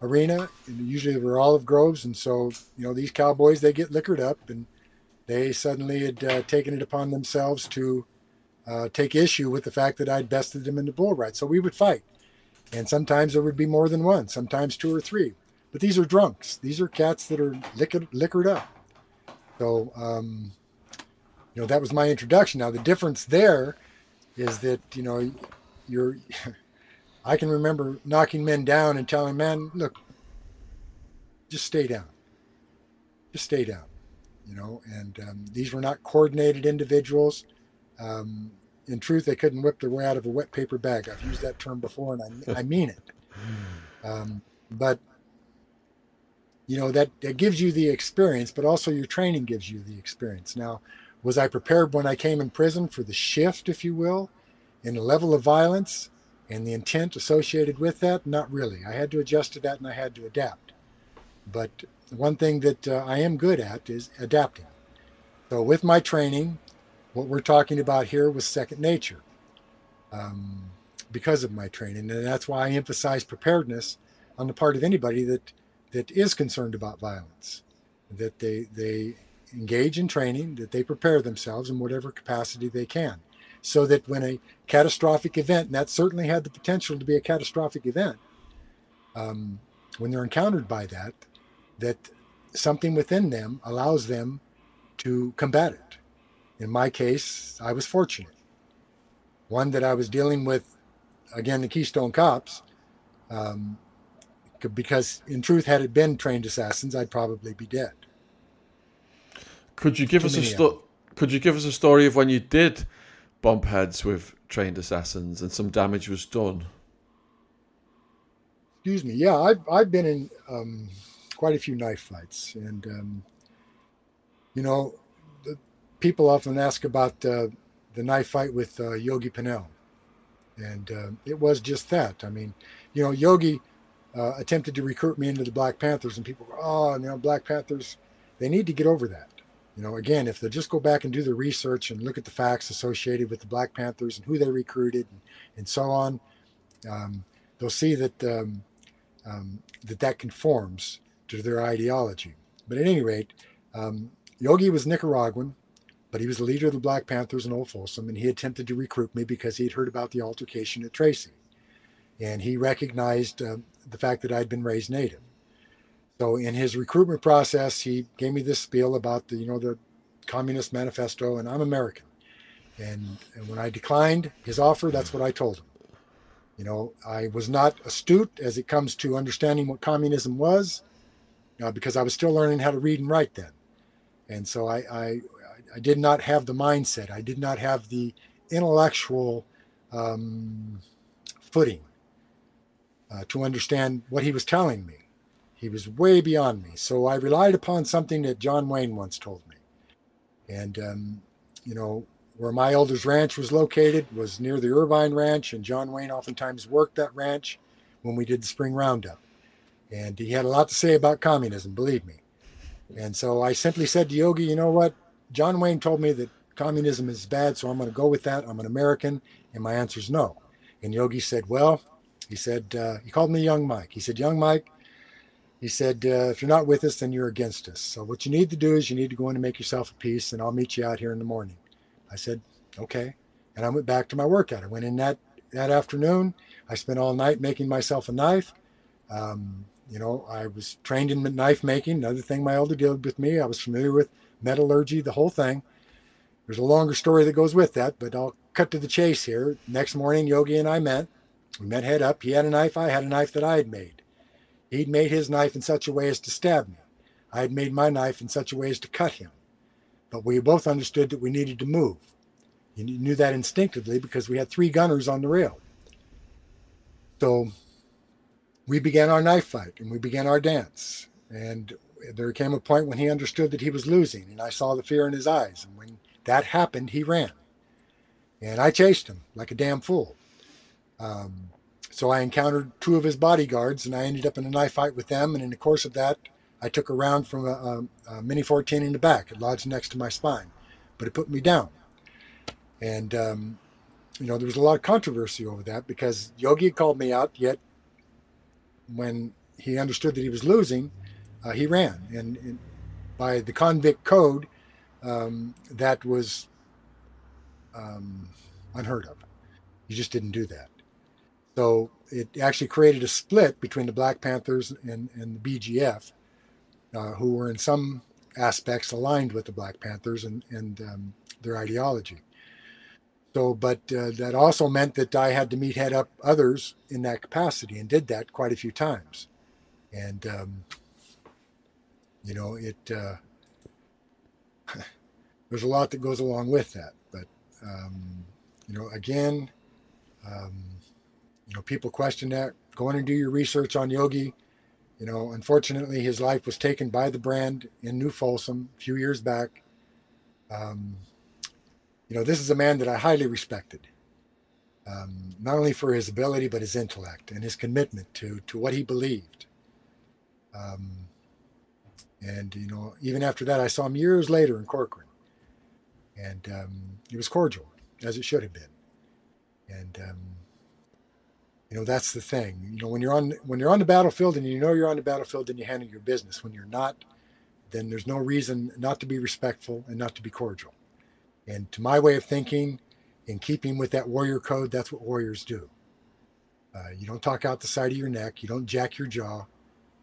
arena, and usually were olive groves, and so you know these cowboys they get liquored up, and they suddenly had uh, taken it upon themselves to uh, take issue with the fact that I'd bested them in the bull ride. So we would fight, and sometimes there would be more than one, sometimes two or three. But these are drunks. These are cats that are liquored, liquored up. So um, you know that was my introduction now the difference there is that you know you're i can remember knocking men down and telling man look just stay down. Just stay down you know? And um, these were not coordinated individuals. Um, in truth they couldn't whip their way out of a wet paper bag. I've used that term before and i, I mean it. Um, but you know that that gives you the experience, but also your training gives you the experience. Now, was I prepared when I came in prison for the shift, if you will, in the level of violence and the intent associated with that? Not really. I had to adjust to that and I had to adapt. But one thing that uh, I am good at is adapting. So, with my training, what we're talking about here was second nature um, because of my training. And that's why I emphasize preparedness on the part of anybody that, that is concerned about violence, that they, they engage in training, that they prepare themselves in whatever capacity they can. So that when a catastrophic event, and that certainly had the potential to be a catastrophic event, um, when they're encountered by that, that something within them allows them to combat it. In my case, I was fortunate. One that I was dealing with, again, the Keystone Cops, um, because in truth, had it been trained assassins, I'd probably be dead. Could you give Too us a sto- Could you give us a story of when you did bump heads with trained assassins and some damage was done? Excuse me. Yeah, I've I've been in um, quite a few knife fights, and um, you know, people often ask about uh, the knife fight with uh, Yogi Pinell, and uh, it was just that. I mean, you know, Yogi uh, attempted to recruit me into the Black Panthers, and people go, "Oh, you know, Black Panthers." They need to get over that. You know, again, if they just go back and do the research and look at the facts associated with the Black Panthers and who they recruited and, and so on, um, they'll see that um, um, that that conforms to their ideology. But at any rate, um, Yogi was Nicaraguan but he was the leader of the Black Panthers in Old Folsom, and he attempted to recruit me because he had heard about the altercation at Tracy. And he recognized uh, the fact that I'd been raised native. So in his recruitment process, he gave me this spiel about the, you know, the Communist Manifesto, and I'm American. And, and when I declined his offer, that's what I told him. You know, I was not astute as it comes to understanding what communism was, uh, because I was still learning how to read and write then. And so I, I, I did not have the mindset. I did not have the intellectual um, footing uh, to understand what he was telling me. He was way beyond me. So I relied upon something that John Wayne once told me. And, um, you know, where my elder's ranch was located was near the Irvine Ranch, and John Wayne oftentimes worked that ranch when we did the spring roundup. And he had a lot to say about communism, believe me. And so I simply said to Yogi, you know what? John Wayne told me that communism is bad, so I'm going to go with that. I'm an American. And my answer is no. And Yogi said, Well, he said, uh, he called me Young Mike. He said, Young Mike, he said, uh, if you're not with us, then you're against us. So what you need to do is you need to go in and make yourself a piece, and I'll meet you out here in the morning. I said, okay. And I went back to my workout. I went in that, that afternoon. I spent all night making myself a knife. Um, you know, I was trained in knife making. Another thing my elder did with me, I was familiar with metallurgy, the whole thing. There's a longer story that goes with that, but I'll cut to the chase here. Next morning, Yogi and I met. We met head up. He had a knife. I had a knife that I had made. He'd made his knife in such a way as to stab me. I had made my knife in such a way as to cut him. But we both understood that we needed to move. You knew that instinctively because we had three gunners on the rail. So we began our knife fight and we began our dance. And there came a point when he understood that he was losing, and I saw the fear in his eyes. And when that happened, he ran. And I chased him like a damn fool. Um, so I encountered two of his bodyguards, and I ended up in a knife fight with them. And in the course of that, I took a round from a, a, a Mini 14 in the back. It lodged next to my spine, but it put me down. And, um, you know, there was a lot of controversy over that because Yogi called me out, yet when he understood that he was losing, uh, he ran. And, and, by the convict code, um, that was um, unheard of. You just didn't do that. So it actually created a split between the Black Panthers and, and the BGF, uh, who were in some aspects aligned with the Black Panthers and, and um, their ideology. So, but uh, that also meant that I had to meet head up others in that capacity and did that quite a few times. And um, you know, it uh, there's a lot that goes along with that. But um, you know, again, um, you know, people question that. Go in and do your research on Yogi. You know, unfortunately, his life was taken by the brand in New Folsom a few years back. Um, you know, this is a man that I highly respected, um, not only for his ability but his intellect and his commitment to to what he believed. Um, and you know, even after that, I saw him years later in Corcoran, and um, he was cordial as it should have been. And um, you know, that's the thing. You know, when you're on when you're on the battlefield and you know you're on the battlefield, then you handle your business. When you're not, then there's no reason not to be respectful and not to be cordial. And to my way of thinking, in keeping with that warrior code, that's what warriors do. Uh, you don't talk out the side of your neck. You don't jack your jaw.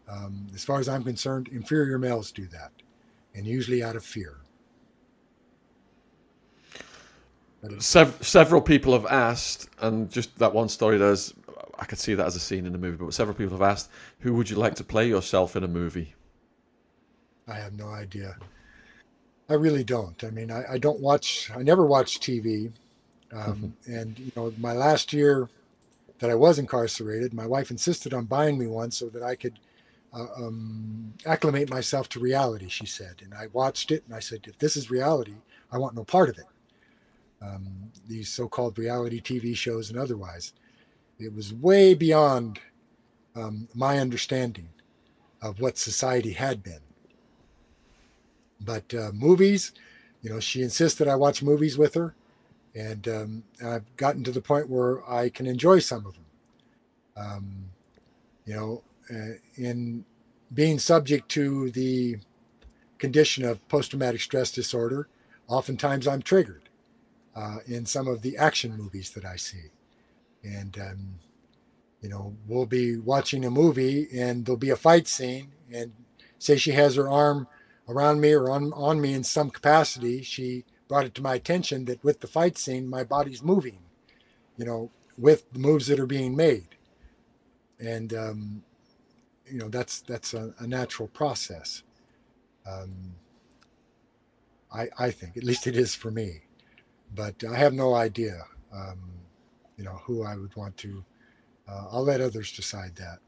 Um, as far as I'm concerned, inferior males do that, and usually out of fear. Sev- several people have asked, and just that one story does. I could see that as a scene in the movie, but several people have asked, "Who would you like to play yourself in a movie?" I have no idea. I really don't. I mean, I, I don't watch. I never watch TV, um, mm-hmm. and you know, my last year that I was incarcerated, my wife insisted on buying me one so that I could uh, um, acclimate myself to reality. She said, and I watched it, and I said, if this is reality, I want no part of it. Um, these so-called reality TV shows and otherwise, it was way beyond um, my understanding of what society had been. But uh, movies, you know, she insisted I watch movies with her, and um, I've gotten to the point where I can enjoy some of them. Um, you know, uh, in being subject to the condition of post-traumatic stress disorder, oftentimes I'm triggered uh, in some of the action movies that I see, and um, you know, we'll be watching a movie and there'll be a fight scene, and say she has her arm around me or on, on me in some capacity, she brought it to my attention that with the fight scene, my body's moving, you know, with the moves that are being made. And, um, you know, that's, that's a, a natural process. Um, I, I think, at least it is for me, but I have no idea, um, you know, who I would want to, uh, I'll let others decide that.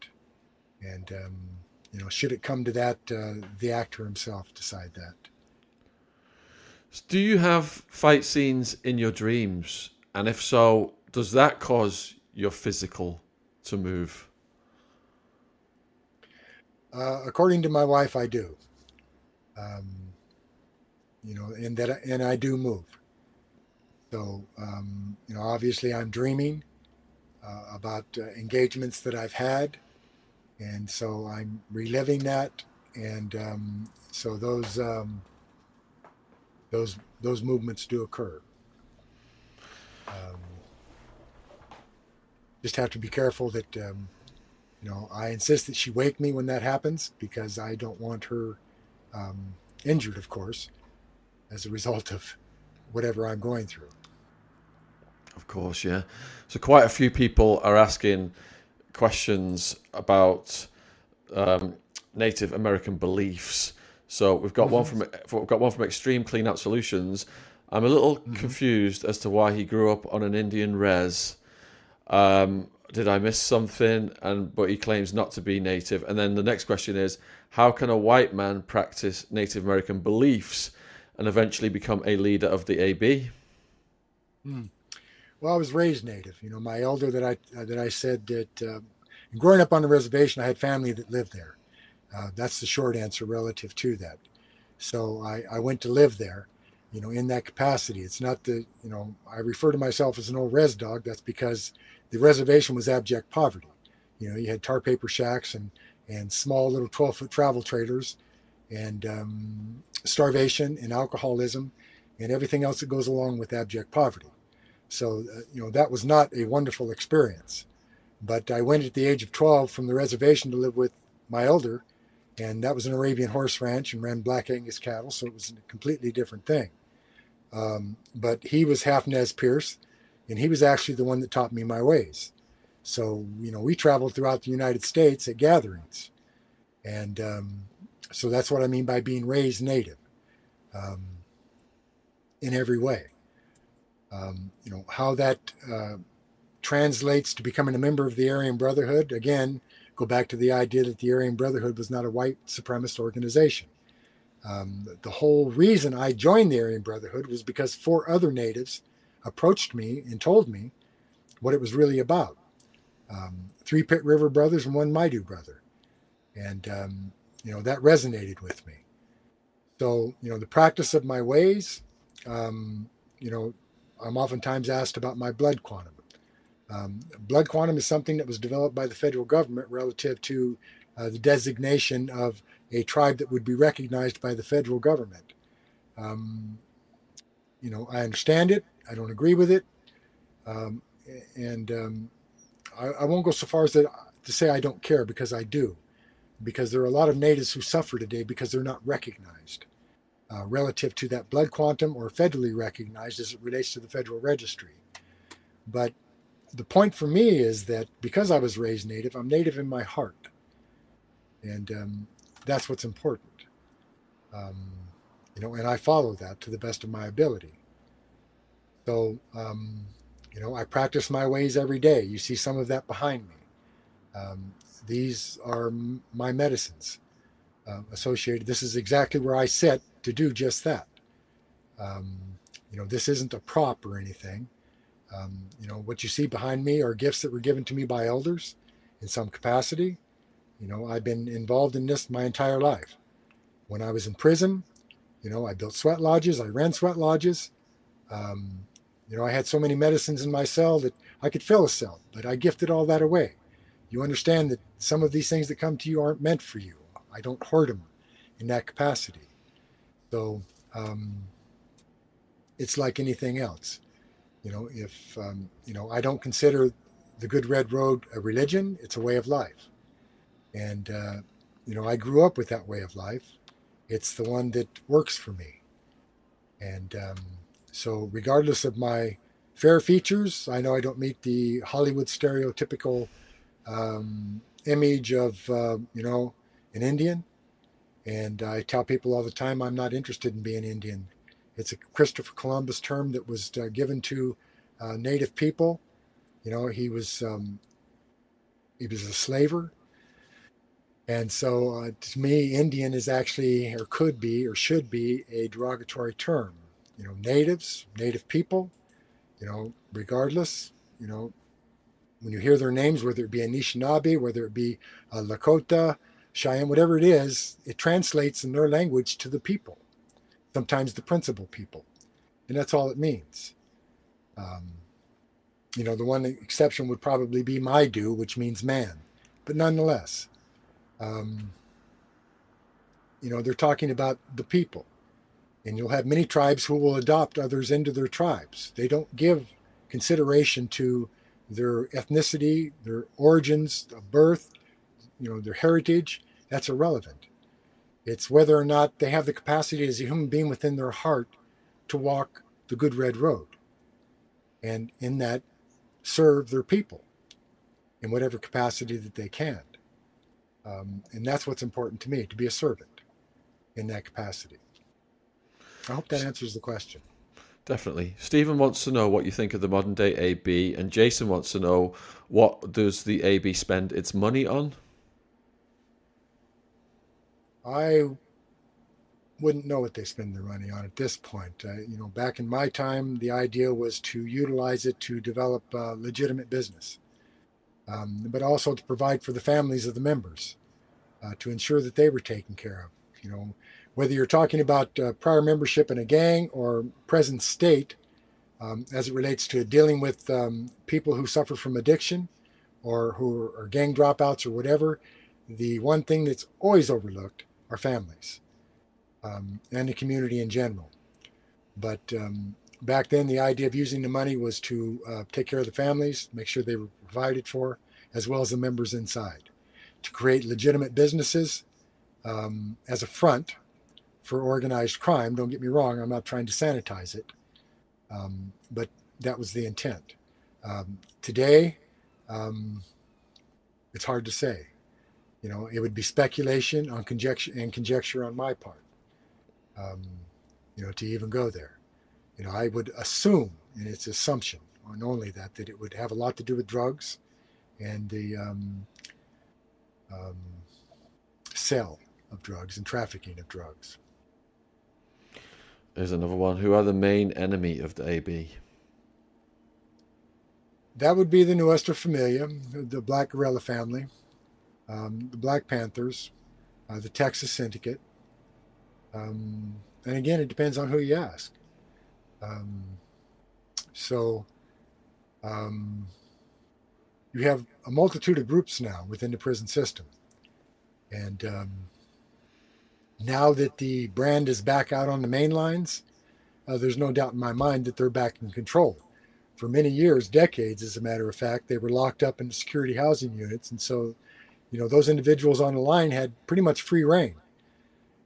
And, um, you know, should it come to that, uh, the actor himself decide that. Do you have fight scenes in your dreams? And if so, does that cause your physical to move? Uh, according to my wife, I do. Um, you know, and that, and I do move. So, um, you know, obviously, I'm dreaming uh, about uh, engagements that I've had, and so I'm reliving that, and um, so those um, those those movements do occur. Um, just have to be careful that um, you know I insist that she wake me when that happens because I don't want her um, injured, of course, as a result of whatever I'm going through. Of course, yeah. So quite a few people are asking questions about um, Native American beliefs. So we've got mm-hmm. one from we've got one from Extreme Clean Out Solutions. I'm a little mm-hmm. confused as to why he grew up on an Indian res. Um, did I miss something? And but he claims not to be native. And then the next question is, how can a white man practice Native American beliefs and eventually become a leader of the AB? Mm. Well, I was raised native. You know, my elder that I uh, that I said that uh, growing up on the reservation, I had family that lived there. Uh, that's the short answer relative to that. So I, I went to live there, you know, in that capacity. It's not the, you know, I refer to myself as an old res dog. That's because the reservation was abject poverty. You know, you had tar paper shacks and and small little 12 foot travel trailers and um, starvation and alcoholism and everything else that goes along with abject poverty. So, uh, you know, that was not a wonderful experience. But I went at the age of 12 from the reservation to live with my elder, and that was an Arabian horse ranch and ran black Angus cattle, so it was a completely different thing. Um, but he was half Nez Perce, and he was actually the one that taught me my ways. So, you know, we traveled throughout the United States at gatherings. And um, so that's what I mean by being raised native um, in every way. Um, you know, how that uh, translates to becoming a member of the Aryan Brotherhood, again, go back to the idea that the Aryan Brotherhood was not a white supremacist organization. Um, the whole reason I joined the Aryan Brotherhood was because four other natives approached me and told me what it was really about. Um, three Pit River brothers and one Maidu brother. And, um, you know, that resonated with me. So, you know, the practice of my ways, um, you know, I'm oftentimes asked about my blood quantum. Um, blood quantum is something that was developed by the federal government relative to uh, the designation of a tribe that would be recognized by the federal government. Um, you know, I understand it. I don't agree with it, um, and um, I, I, won't go so far as to, to say I don't care because I do, because there are a lot of natives who suffer today because they're not recognized uh, relative to that blood quantum or federally recognized as it relates to the federal registry. But the point for me is that because I was raised native, I'm native in my heart. And um, that's what's important. Um, you know, and I follow that to the best of my ability. So, um, you know, I practice my ways every day. You see some of that behind me. Um, these are my medicines uh, associated. This is exactly where I sit to do just that. Um, you know, this isn't a prop or anything. Um, you know, what you see behind me are gifts that were given to me by elders in some capacity. You know, I've been involved in this my entire life. When I was in prison, you know, I built sweat lodges, I ran sweat lodges. Um, you know, I had so many medicines in my cell that I could fill a cell, but I gifted all that away. You understand that some of these things that come to you aren't meant for you. I don't hoard them in that capacity. So um, it's like anything else. You know, if, um, you know, I don't consider the Good Red Road a religion, it's a way of life. And, uh, you know, I grew up with that way of life. It's the one that works for me. And um, so, regardless of my fair features, I know I don't meet the Hollywood stereotypical um, image of, uh, you know, an Indian. And I tell people all the time I'm not interested in being Indian. It's a Christopher Columbus term that was uh, given to uh, native people. You know, he was um, he was a slaver, and so uh, to me, Indian is actually or could be or should be a derogatory term. You know, natives, native people. You know, regardless. You know, when you hear their names, whether it be Anishinaabe, whether it be uh, Lakota, Cheyenne, whatever it is, it translates in their language to the people sometimes the principal people. And that's all it means. Um, you know, the one exception would probably be Maidu, which means man. But nonetheless, um, you know, they're talking about the people. And you'll have many tribes who will adopt others into their tribes. They don't give consideration to their ethnicity, their origins of birth, you know, their heritage. That's irrelevant. It's whether or not they have the capacity as a human being within their heart to walk the good red road. And in that, serve their people in whatever capacity that they can. Um, and that's what's important to me to be a servant in that capacity. I hope that answers the question. Definitely. Stephen wants to know what you think of the modern day AB, and Jason wants to know what does the AB spend its money on? I wouldn't know what they spend their money on at this point. Uh, you know, back in my time, the idea was to utilize it to develop legitimate business, um, but also to provide for the families of the members, uh, to ensure that they were taken care of. You know, whether you're talking about uh, prior membership in a gang or present state, um, as it relates to dealing with um, people who suffer from addiction or who are gang dropouts or whatever, the one thing that's always overlooked our families um, and the community in general. But um, back then, the idea of using the money was to uh, take care of the families, make sure they were provided for, as well as the members inside, to create legitimate businesses um, as a front for organized crime. Don't get me wrong, I'm not trying to sanitize it, um, but that was the intent. Um, today, um, it's hard to say. You know, it would be speculation on conjecture and conjecture on my part. Um, you know, to even go there. You know, I would assume, and it's assumption, and only that, that it would have a lot to do with drugs and the um, um, sale of drugs and trafficking of drugs. There's another one. Who are the main enemy of the AB? That would be the Nuestra Familia, the Black Guerrilla family, um, the Black Panthers, uh, the Texas Syndicate. Um, and again, it depends on who you ask. Um, so um, you have a multitude of groups now within the prison system. And um, now that the brand is back out on the main lines, uh, there's no doubt in my mind that they're back in control. For many years, decades, as a matter of fact, they were locked up in security housing units. And so, you know, those individuals on the line had pretty much free reign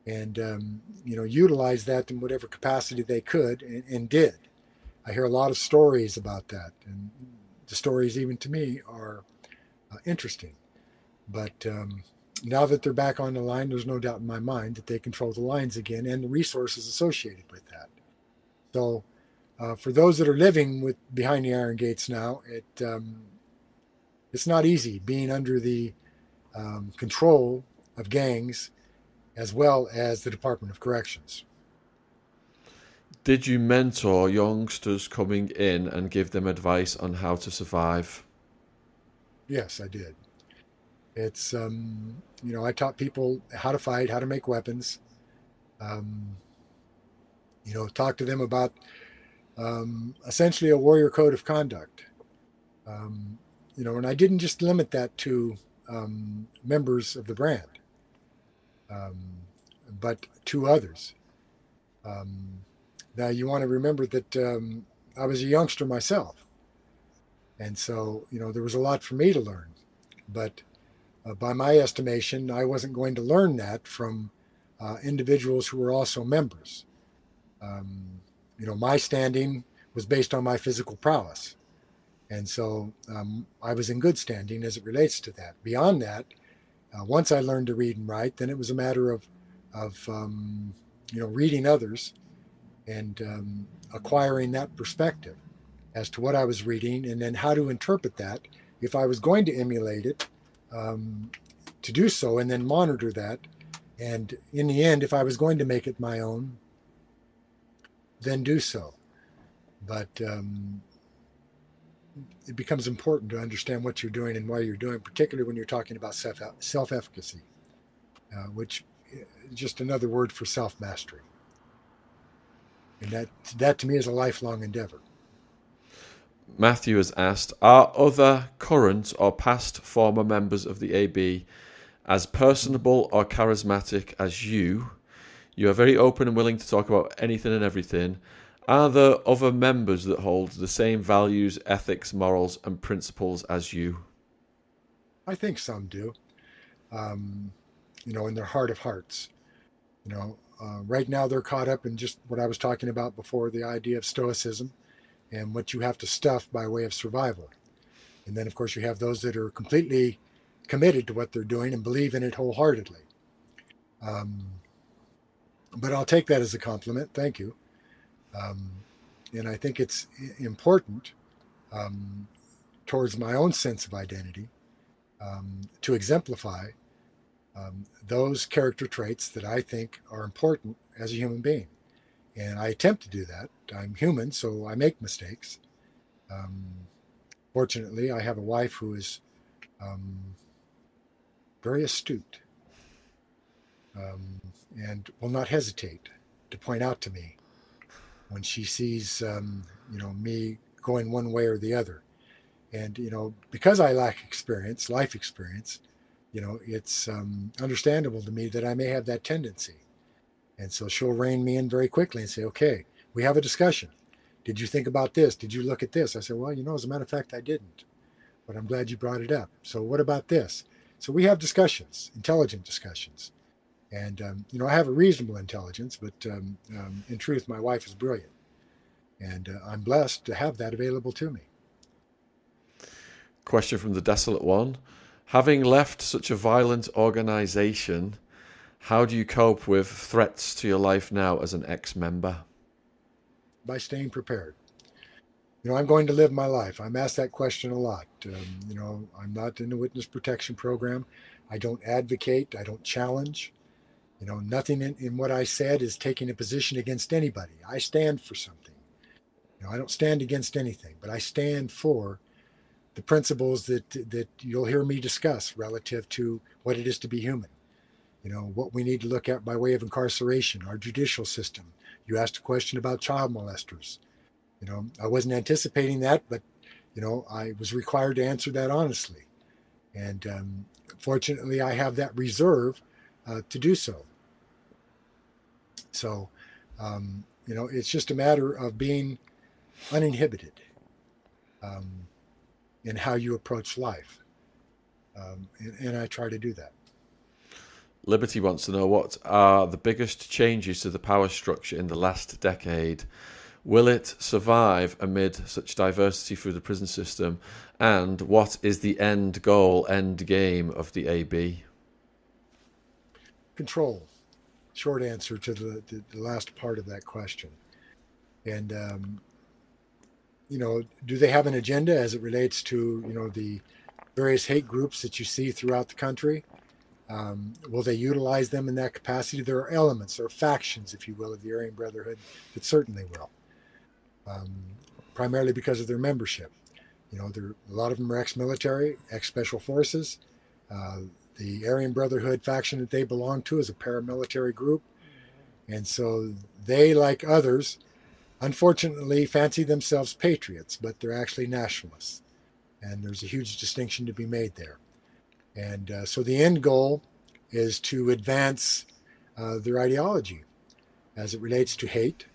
and, um, you know, utilized that in whatever capacity they could and, and did. I hear a lot of stories about that. And the stories, even to me, are uh, interesting. But um, now that they're back on the line, there's no doubt in my mind that they control the lines again and the resources associated with that. So, uh, for those that are living with behind the iron gates now, it um, it's not easy being under the um, control of gangs as well as the Department of Corrections. Did you mentor youngsters coming in and give them advice on how to survive? Yes, I did. It's um, you know I taught people how to fight, how to make weapons. Um, you know, talk to them about um, essentially a warrior code of conduct. Um, you know, and I didn't just limit that to um, members of the brand, um, but to others. now you want to remember that I was a youngster myself, and so you know there was a lot for me to learn, but uh, by my estimation, I wasn't going to learn that from uh, individuals who were also members. Um, you know, my standing was based on my physical prowess. And so um, I was in good standing as it relates to that. Beyond that, uh, once I learned to read and write, then it was a matter of, of um, you know, reading others and um, acquiring that perspective as to what I was reading and then how to interpret that. If I was going to emulate it, um, to do so and then monitor that. And in the end, if I was going to make it my own, then do so. But um, it becomes important to understand what you're doing and why you're doing, particularly when you're talking about self self efficacy, uh, which is uh, just another word for self mastery. And that that to me is a lifelong endeavor. Matthew has asked Are other current or past former members of the AB as personable or charismatic as you? You are very open and willing to talk about anything and everything. Are there other members that hold the same values, ethics, morals, and principles as you? I think some do. Um, you know, in their heart of hearts. You know, uh, right now they're caught up in just what I was talking about before the idea of Stoicism and what you have to stuff by way of survival. And then, of course, you have those that are completely committed to what they're doing and believe in it wholeheartedly. Um, but I'll take that as a compliment. Thank you. Um, and I think it's important um, towards my own sense of identity um, to exemplify um, those character traits that I think are important as a human being. And I attempt to do that. I'm human, so I make mistakes. Um, fortunately, I have a wife who is um, very astute and will not hesitate to point out to me when she sees, um, you know, me going one way or the other. And you know, because I lack experience, life experience, you know, it's um, understandable to me that I may have that tendency. And so she'll rein me in very quickly and say, okay, we have a discussion. Did you think about this? Did you look at this? I said, well, you know, as a matter of fact, I didn't, but I'm glad you brought it up. So what about this? So we have discussions, intelligent discussions. And, um, you know, I have a reasonable intelligence, but um, um, in truth, my wife is brilliant. And uh, I'm blessed to have that available to me. Question from the Desolate One. Having left such a violent organization, how do you cope with threats to your life now as an ex member? By staying prepared. You know, I'm going to live my life. I'm asked that question a lot. Um, you know, I'm not in the witness protection program, I don't advocate. I don't challenge. You know, nothing in, in what I said is taking a position against anybody. I stand for something. You know, I don't stand against anything, but I stand for the principles that that you'll hear me discuss relative to what it is to be human. You know, what we need to look at by way of incarceration, our judicial system. You asked a question about child molesters. You know, I wasn't anticipating that, but you know, I was required to answer that honestly. And um, fortunately, I have that reserve uh, to do so. So, um, you know, it's just a matter of being uninhibited um, in how you approach life. Um, and, and I try to do that. Liberty wants to know what are the biggest changes to the power structure in the last decade Will it survive amid such diversity through the prison system? And what is the end goal, end game of the AB? Control. Short answer to the, the, the last part of that question. And, um, you know, do they have an agenda as it relates to, you know, the various hate groups that you see throughout the country? Um, will they utilize them in that capacity? There are elements, are factions, if you will, of the Aryan Brotherhood that certainly will um, primarily because of their membership. You know, there a lot of them are ex-military, ex-special forces. Uh, the Aryan Brotherhood faction that they belong to is a paramilitary group, and so they, like others, unfortunately fancy themselves patriots, but they're actually nationalists. And there's a huge distinction to be made there. And uh, so the end goal is to advance uh, their ideology as it relates to hate,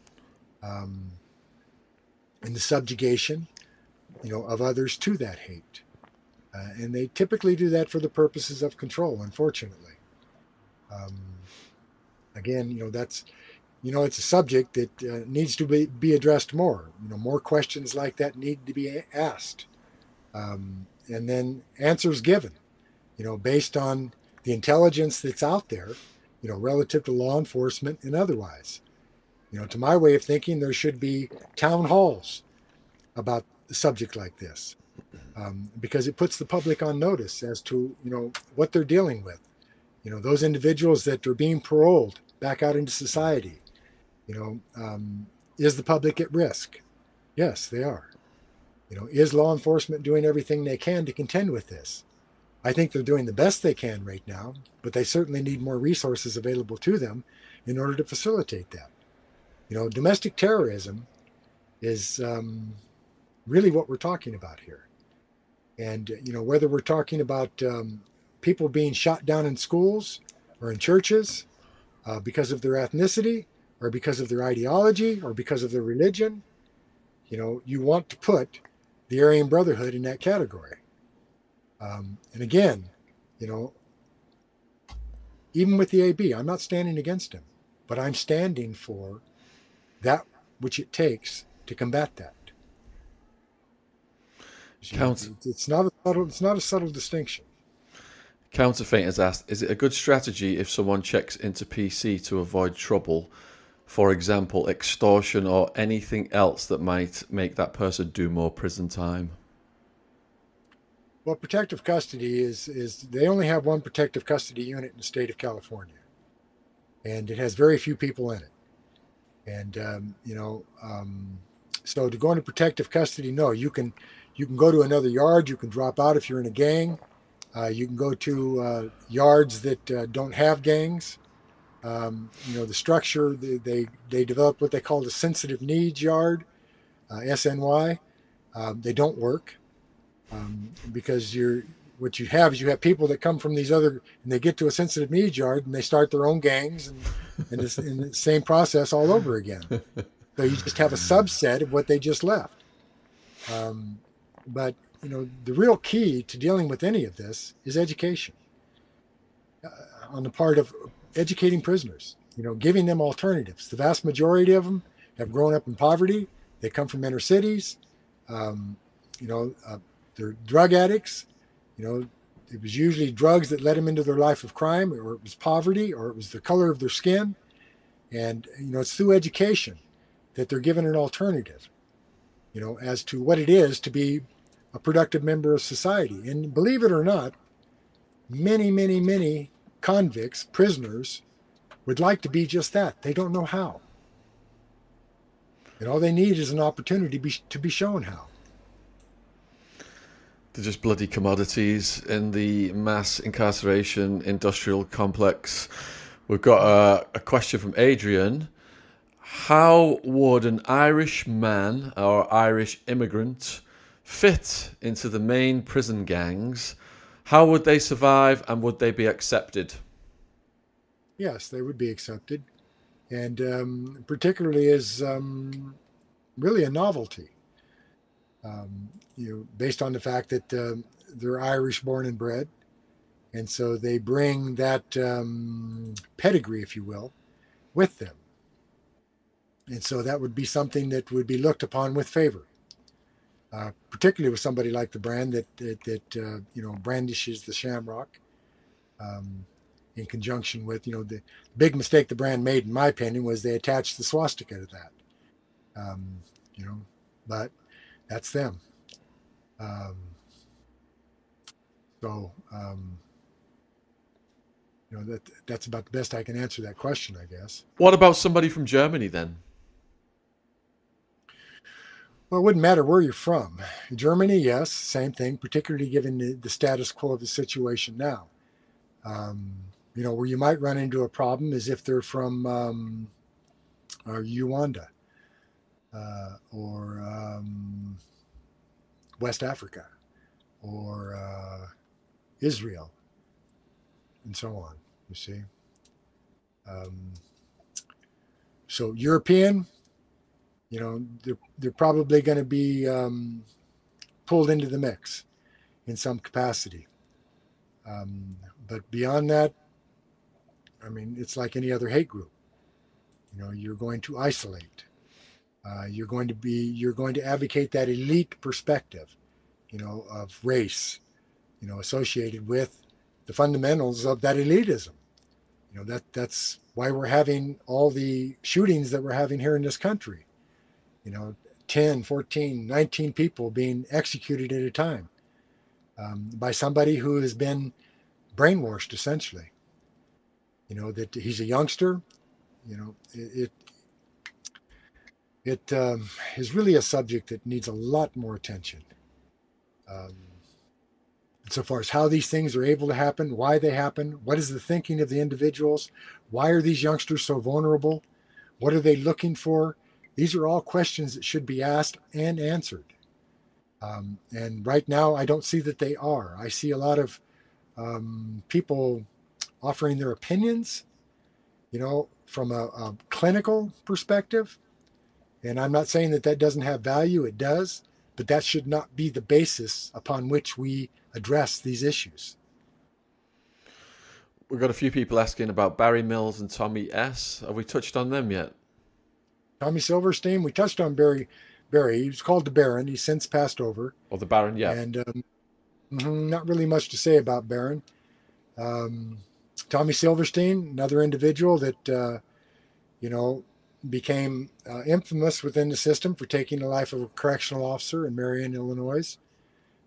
um, and the subjugation, you know, of others to that hate. Uh, and they typically do that for the purposes of control, unfortunately. Um, again, you know, that's, you know, it's a subject that uh, needs to be, be addressed more. You know, more questions like that need to be asked. Um, and then answers given, you know, based on the intelligence that's out there, you know, relative to law enforcement and otherwise. You know, to my way of thinking, there should be town halls about a subject like this um, because it puts the public on notice as to you know what they're dealing with. You know, those individuals that are being paroled back out into society. You know, um, is the public at risk? Yes, they are. You know, is law enforcement doing everything they can to contend with this? I think they're doing the best they can right now, but they certainly need more resources available to them in order to facilitate that. You know, domestic terrorism is um, really what we're talking about here. And, you know, whether we're talking about um, people being shot down in schools or in churches uh, because of their ethnicity or because of their ideology or because of their religion, you know, you want to put the Aryan Brotherhood in that category. Um, and again, you know, even with the AB, I'm not standing against him, but I'm standing for that which it takes to combat that. It's not a subtle. It's not a subtle distinction. Counterfeit has asked: Is it a good strategy if someone checks into PC to avoid trouble, for example, extortion or anything else that might make that person do more prison time? Well, protective custody is is they only have one protective custody unit in the state of California, and it has very few people in it. And um, you know, um, so to go into protective custody, no, you can you can go to another yard. You can drop out if you're in a gang. Uh, you can go to uh, yards that uh, don't have gangs. Um, you know, the structure they, they they developed what they call the sensitive needs yard, uh, SNY. Um, they don't work um, because you're what you have is you have people that come from these other and they get to a sensitive needs yard and they start their own gangs and, and it's in the same process all over again. So you just have a subset of what they just left. Um, but you know the real key to dealing with any of this is education uh, on the part of educating prisoners. You know, giving them alternatives. The vast majority of them have grown up in poverty. They come from inner cities. Um, you know, uh, they're drug addicts. You know, it was usually drugs that led them into their life of crime, or it was poverty, or it was the color of their skin. And, you know, it's through education that they're given an alternative, you know, as to what it is to be a productive member of society. And believe it or not, many, many, many convicts, prisoners, would like to be just that. They don't know how. And all they need is an opportunity to be, to be shown how. They're just bloody commodities in the mass incarceration industrial complex. We've got a, a question from Adrian. How would an Irish man or Irish immigrant fit into the main prison gangs? How would they survive and would they be accepted? Yes, they would be accepted. And um, particularly as um, really a novelty. Um, you know, based on the fact that um, they're Irish born and bred. And so they bring that um, pedigree, if you will, with them. And so that would be something that would be looked upon with favor, uh, particularly with somebody like the brand that that, that uh, you know brandishes the shamrock, um, in conjunction with you know the big mistake the brand made, in my opinion, was they attached the swastika to that. Um, you know, but that's them. Um, so um, you know that that's about the best I can answer that question, I guess. What about somebody from Germany then? Well, it wouldn't matter where you're from. Germany, yes, same thing, particularly given the, the status quo of the situation now. Um, you know, where you might run into a problem is if they're from um, uh, uh, or um, West Africa or uh, Israel and so on, you see. Um, so European, you know, they're, they're probably going to be um, pulled into the mix in some capacity. Um, but beyond that, I mean, it's like any other hate group. You know, you're going to isolate. Uh, you're going to be, you're going to advocate that elite perspective, you know, of race, you know, associated with the fundamentals of that elitism. You know, that that's why we're having all the shootings that we're having here in this country you know 10 14 19 people being executed at a time um, by somebody who has been brainwashed essentially. You know that he's a youngster you know it it, it um, is really a subject that needs a lot more attention. Um, so far as how these things are able to happen why they happen what is the thinking of the individuals why are these youngsters so vulnerable what are they looking for these are all questions that should be asked and answered. Um, and right now, I don't see that they are. I see a lot of um, people offering their opinions, you know, from a, a clinical perspective. And I'm not saying that that doesn't have value, it does, but that should not be the basis upon which we address these issues. We've got a few people asking about Barry Mills and Tommy S. Have we touched on them yet? Tommy Silverstein. We touched on Barry. Barry. He was called the Baron. He's since passed over. Oh, the Baron, yeah. And um, mm-hmm, not really much to say about Baron. Um, Tommy Silverstein, another individual that uh, you know became uh, infamous within the system for taking the life of a correctional officer in Marion, Illinois.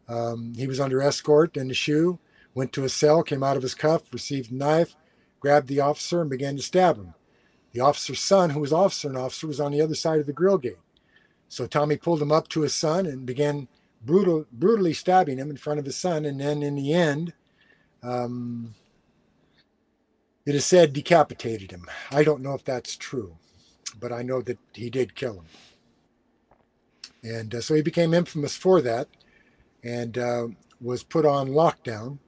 Um, he was under escort in the shoe, went to a cell, came out of his cuff, received a knife, grabbed the officer, and began to stab him. The officer's son, who was officer and officer, was on the other side of the grill gate. So Tommy pulled him up to his son and began brutal, brutally stabbing him in front of his son. And then in the end, um, it is said decapitated him. I don't know if that's true, but I know that he did kill him. And uh, so he became infamous for that and uh, was put on lockdown,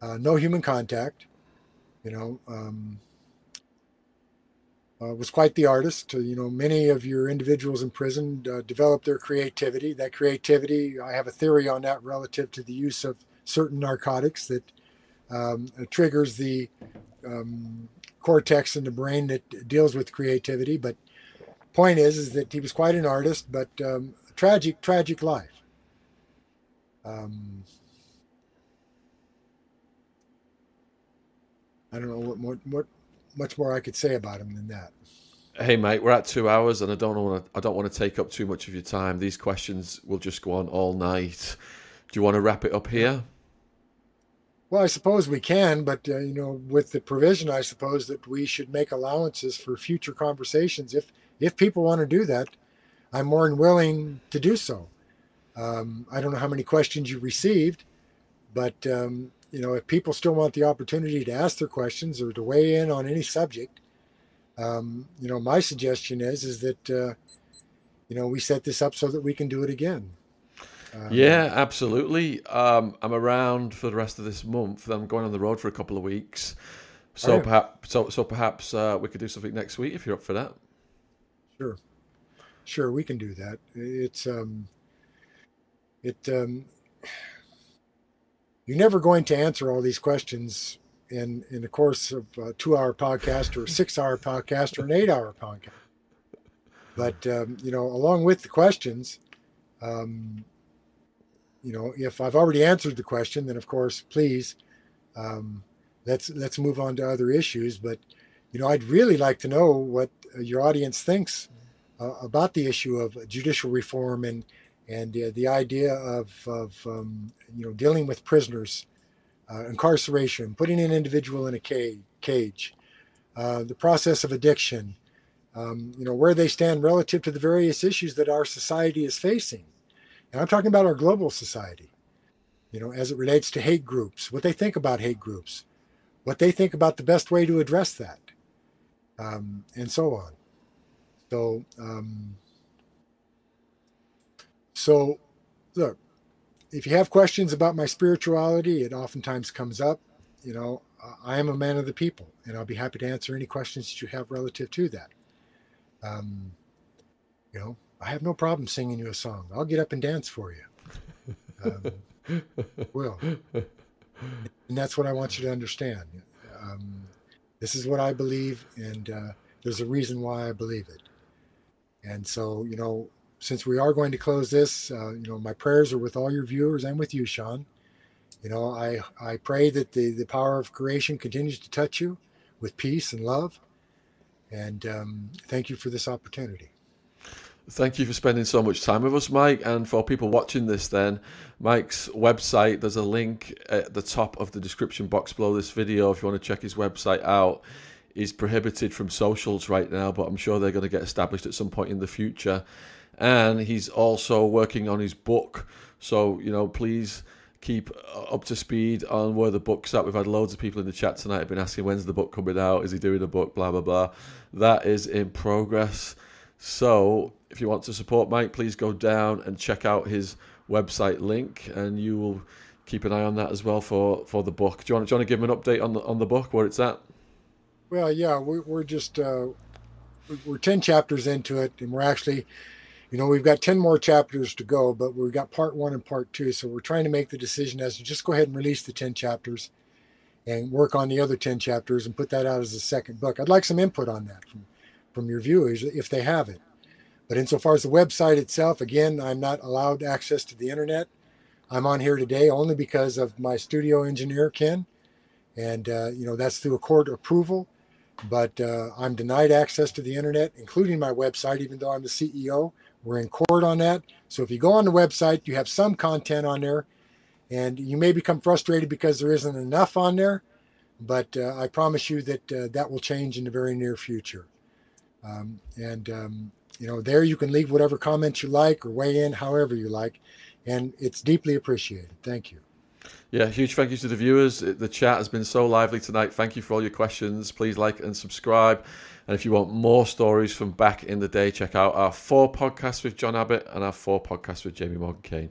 uh, no human contact, you know. Um, uh, was quite the artist. Uh, you know, many of your individuals in prison uh, develop their creativity. That creativity, I have a theory on that relative to the use of certain narcotics that um, triggers the um, cortex in the brain that deals with creativity. But point is, is that he was quite an artist, but um, tragic, tragic life. Um, I don't know what more, what much more I could say about him than that. Hey mate, we're at two hours, and I don't want to. I don't want to take up too much of your time. These questions will just go on all night. Do you want to wrap it up here? Well, I suppose we can, but uh, you know, with the provision, I suppose that we should make allowances for future conversations. If if people want to do that, I'm more than willing to do so. Um, I don't know how many questions you received, but um, you know, if people still want the opportunity to ask their questions or to weigh in on any subject, um, you know, my suggestion is is that uh, you know we set this up so that we can do it again. Um, yeah, absolutely. Um, I'm around for the rest of this month. I'm going on the road for a couple of weeks, so oh, perhaps so so perhaps uh, we could do something next week if you're up for that. Sure, sure, we can do that. It's um, it um, you're never going to answer all these questions in in the course of a two hour podcast or a six hour podcast or an eight hour podcast. But um, you know, along with the questions, um, you know, if I've already answered the question, then of course, please, um, let's let's move on to other issues. But you know, I'd really like to know what your audience thinks uh, about the issue of judicial reform and and uh, the idea of of um, you know dealing with prisoners, uh, incarceration, putting an individual in a cage, cage uh, the process of addiction, um, you know where they stand relative to the various issues that our society is facing and I'm talking about our global society, you know, as it relates to hate groups, what they think about hate groups, what they think about the best way to address that, um, and so on. So, um, so look, if you have questions about my spirituality, it oftentimes comes up. You know, I am a man of the people, and I'll be happy to answer any questions that you have relative to that. Um, you know, I have no problem singing you a song. I'll get up and dance for you. Um, will. And that's what I want you to understand. Um, this is what I believe, and uh, there's a reason why I believe it. And so, you know, since we are going to close this, uh, you know, my prayers are with all your viewers and with you, Sean. You know, I, I pray that the, the power of creation continues to touch you with peace and love. And um, thank you for this opportunity. Thank you for spending so much time with us, Mike. And for people watching this, then, Mike's website, there's a link at the top of the description box below this video if you want to check his website out. He's prohibited from socials right now, but I'm sure they're going to get established at some point in the future. And he's also working on his book. So, you know, please keep up to speed on where the book's at. We've had loads of people in the chat tonight have been asking when's the book coming out? Is he doing a book? Blah, blah, blah. That is in progress. So if you want to support Mike, please go down and check out his website link, and you will keep an eye on that as well for, for the book. Do you, want, do you want to give him an update on the on the book where it's at? Well, yeah, we're we're just uh, we're ten chapters into it, and we're actually, you know, we've got ten more chapters to go, but we've got part one and part two, so we're trying to make the decision as to just go ahead and release the ten chapters, and work on the other ten chapters and put that out as a second book. I'd like some input on that from from your viewers if they have it. But insofar as the website itself, again, I'm not allowed access to the internet. I'm on here today only because of my studio engineer, Ken. And, uh, you know, that's through a court approval. But uh, I'm denied access to the internet, including my website, even though I'm the CEO. We're in court on that. So if you go on the website, you have some content on there. And you may become frustrated because there isn't enough on there. But uh, I promise you that uh, that will change in the very near future. Um, and um, you know, there you can leave whatever comments you like or weigh in however you like, and it's deeply appreciated. Thank you. Yeah, huge thank you to the viewers. The chat has been so lively tonight. Thank you for all your questions. Please like and subscribe. And if you want more stories from back in the day, check out our four podcasts with John Abbott and our four podcasts with Jamie Morgan Kane.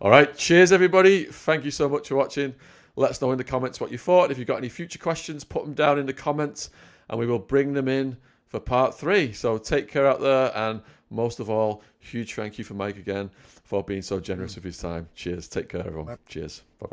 All right, cheers, everybody. Thank you so much for watching. Let us know in the comments what you thought. If you've got any future questions, put them down in the comments and we will bring them in for part three. So take care out there, and most of all, huge thank you for Mike again for being so generous with his time. Cheers. Take care, everyone. Cheers. Bye bye.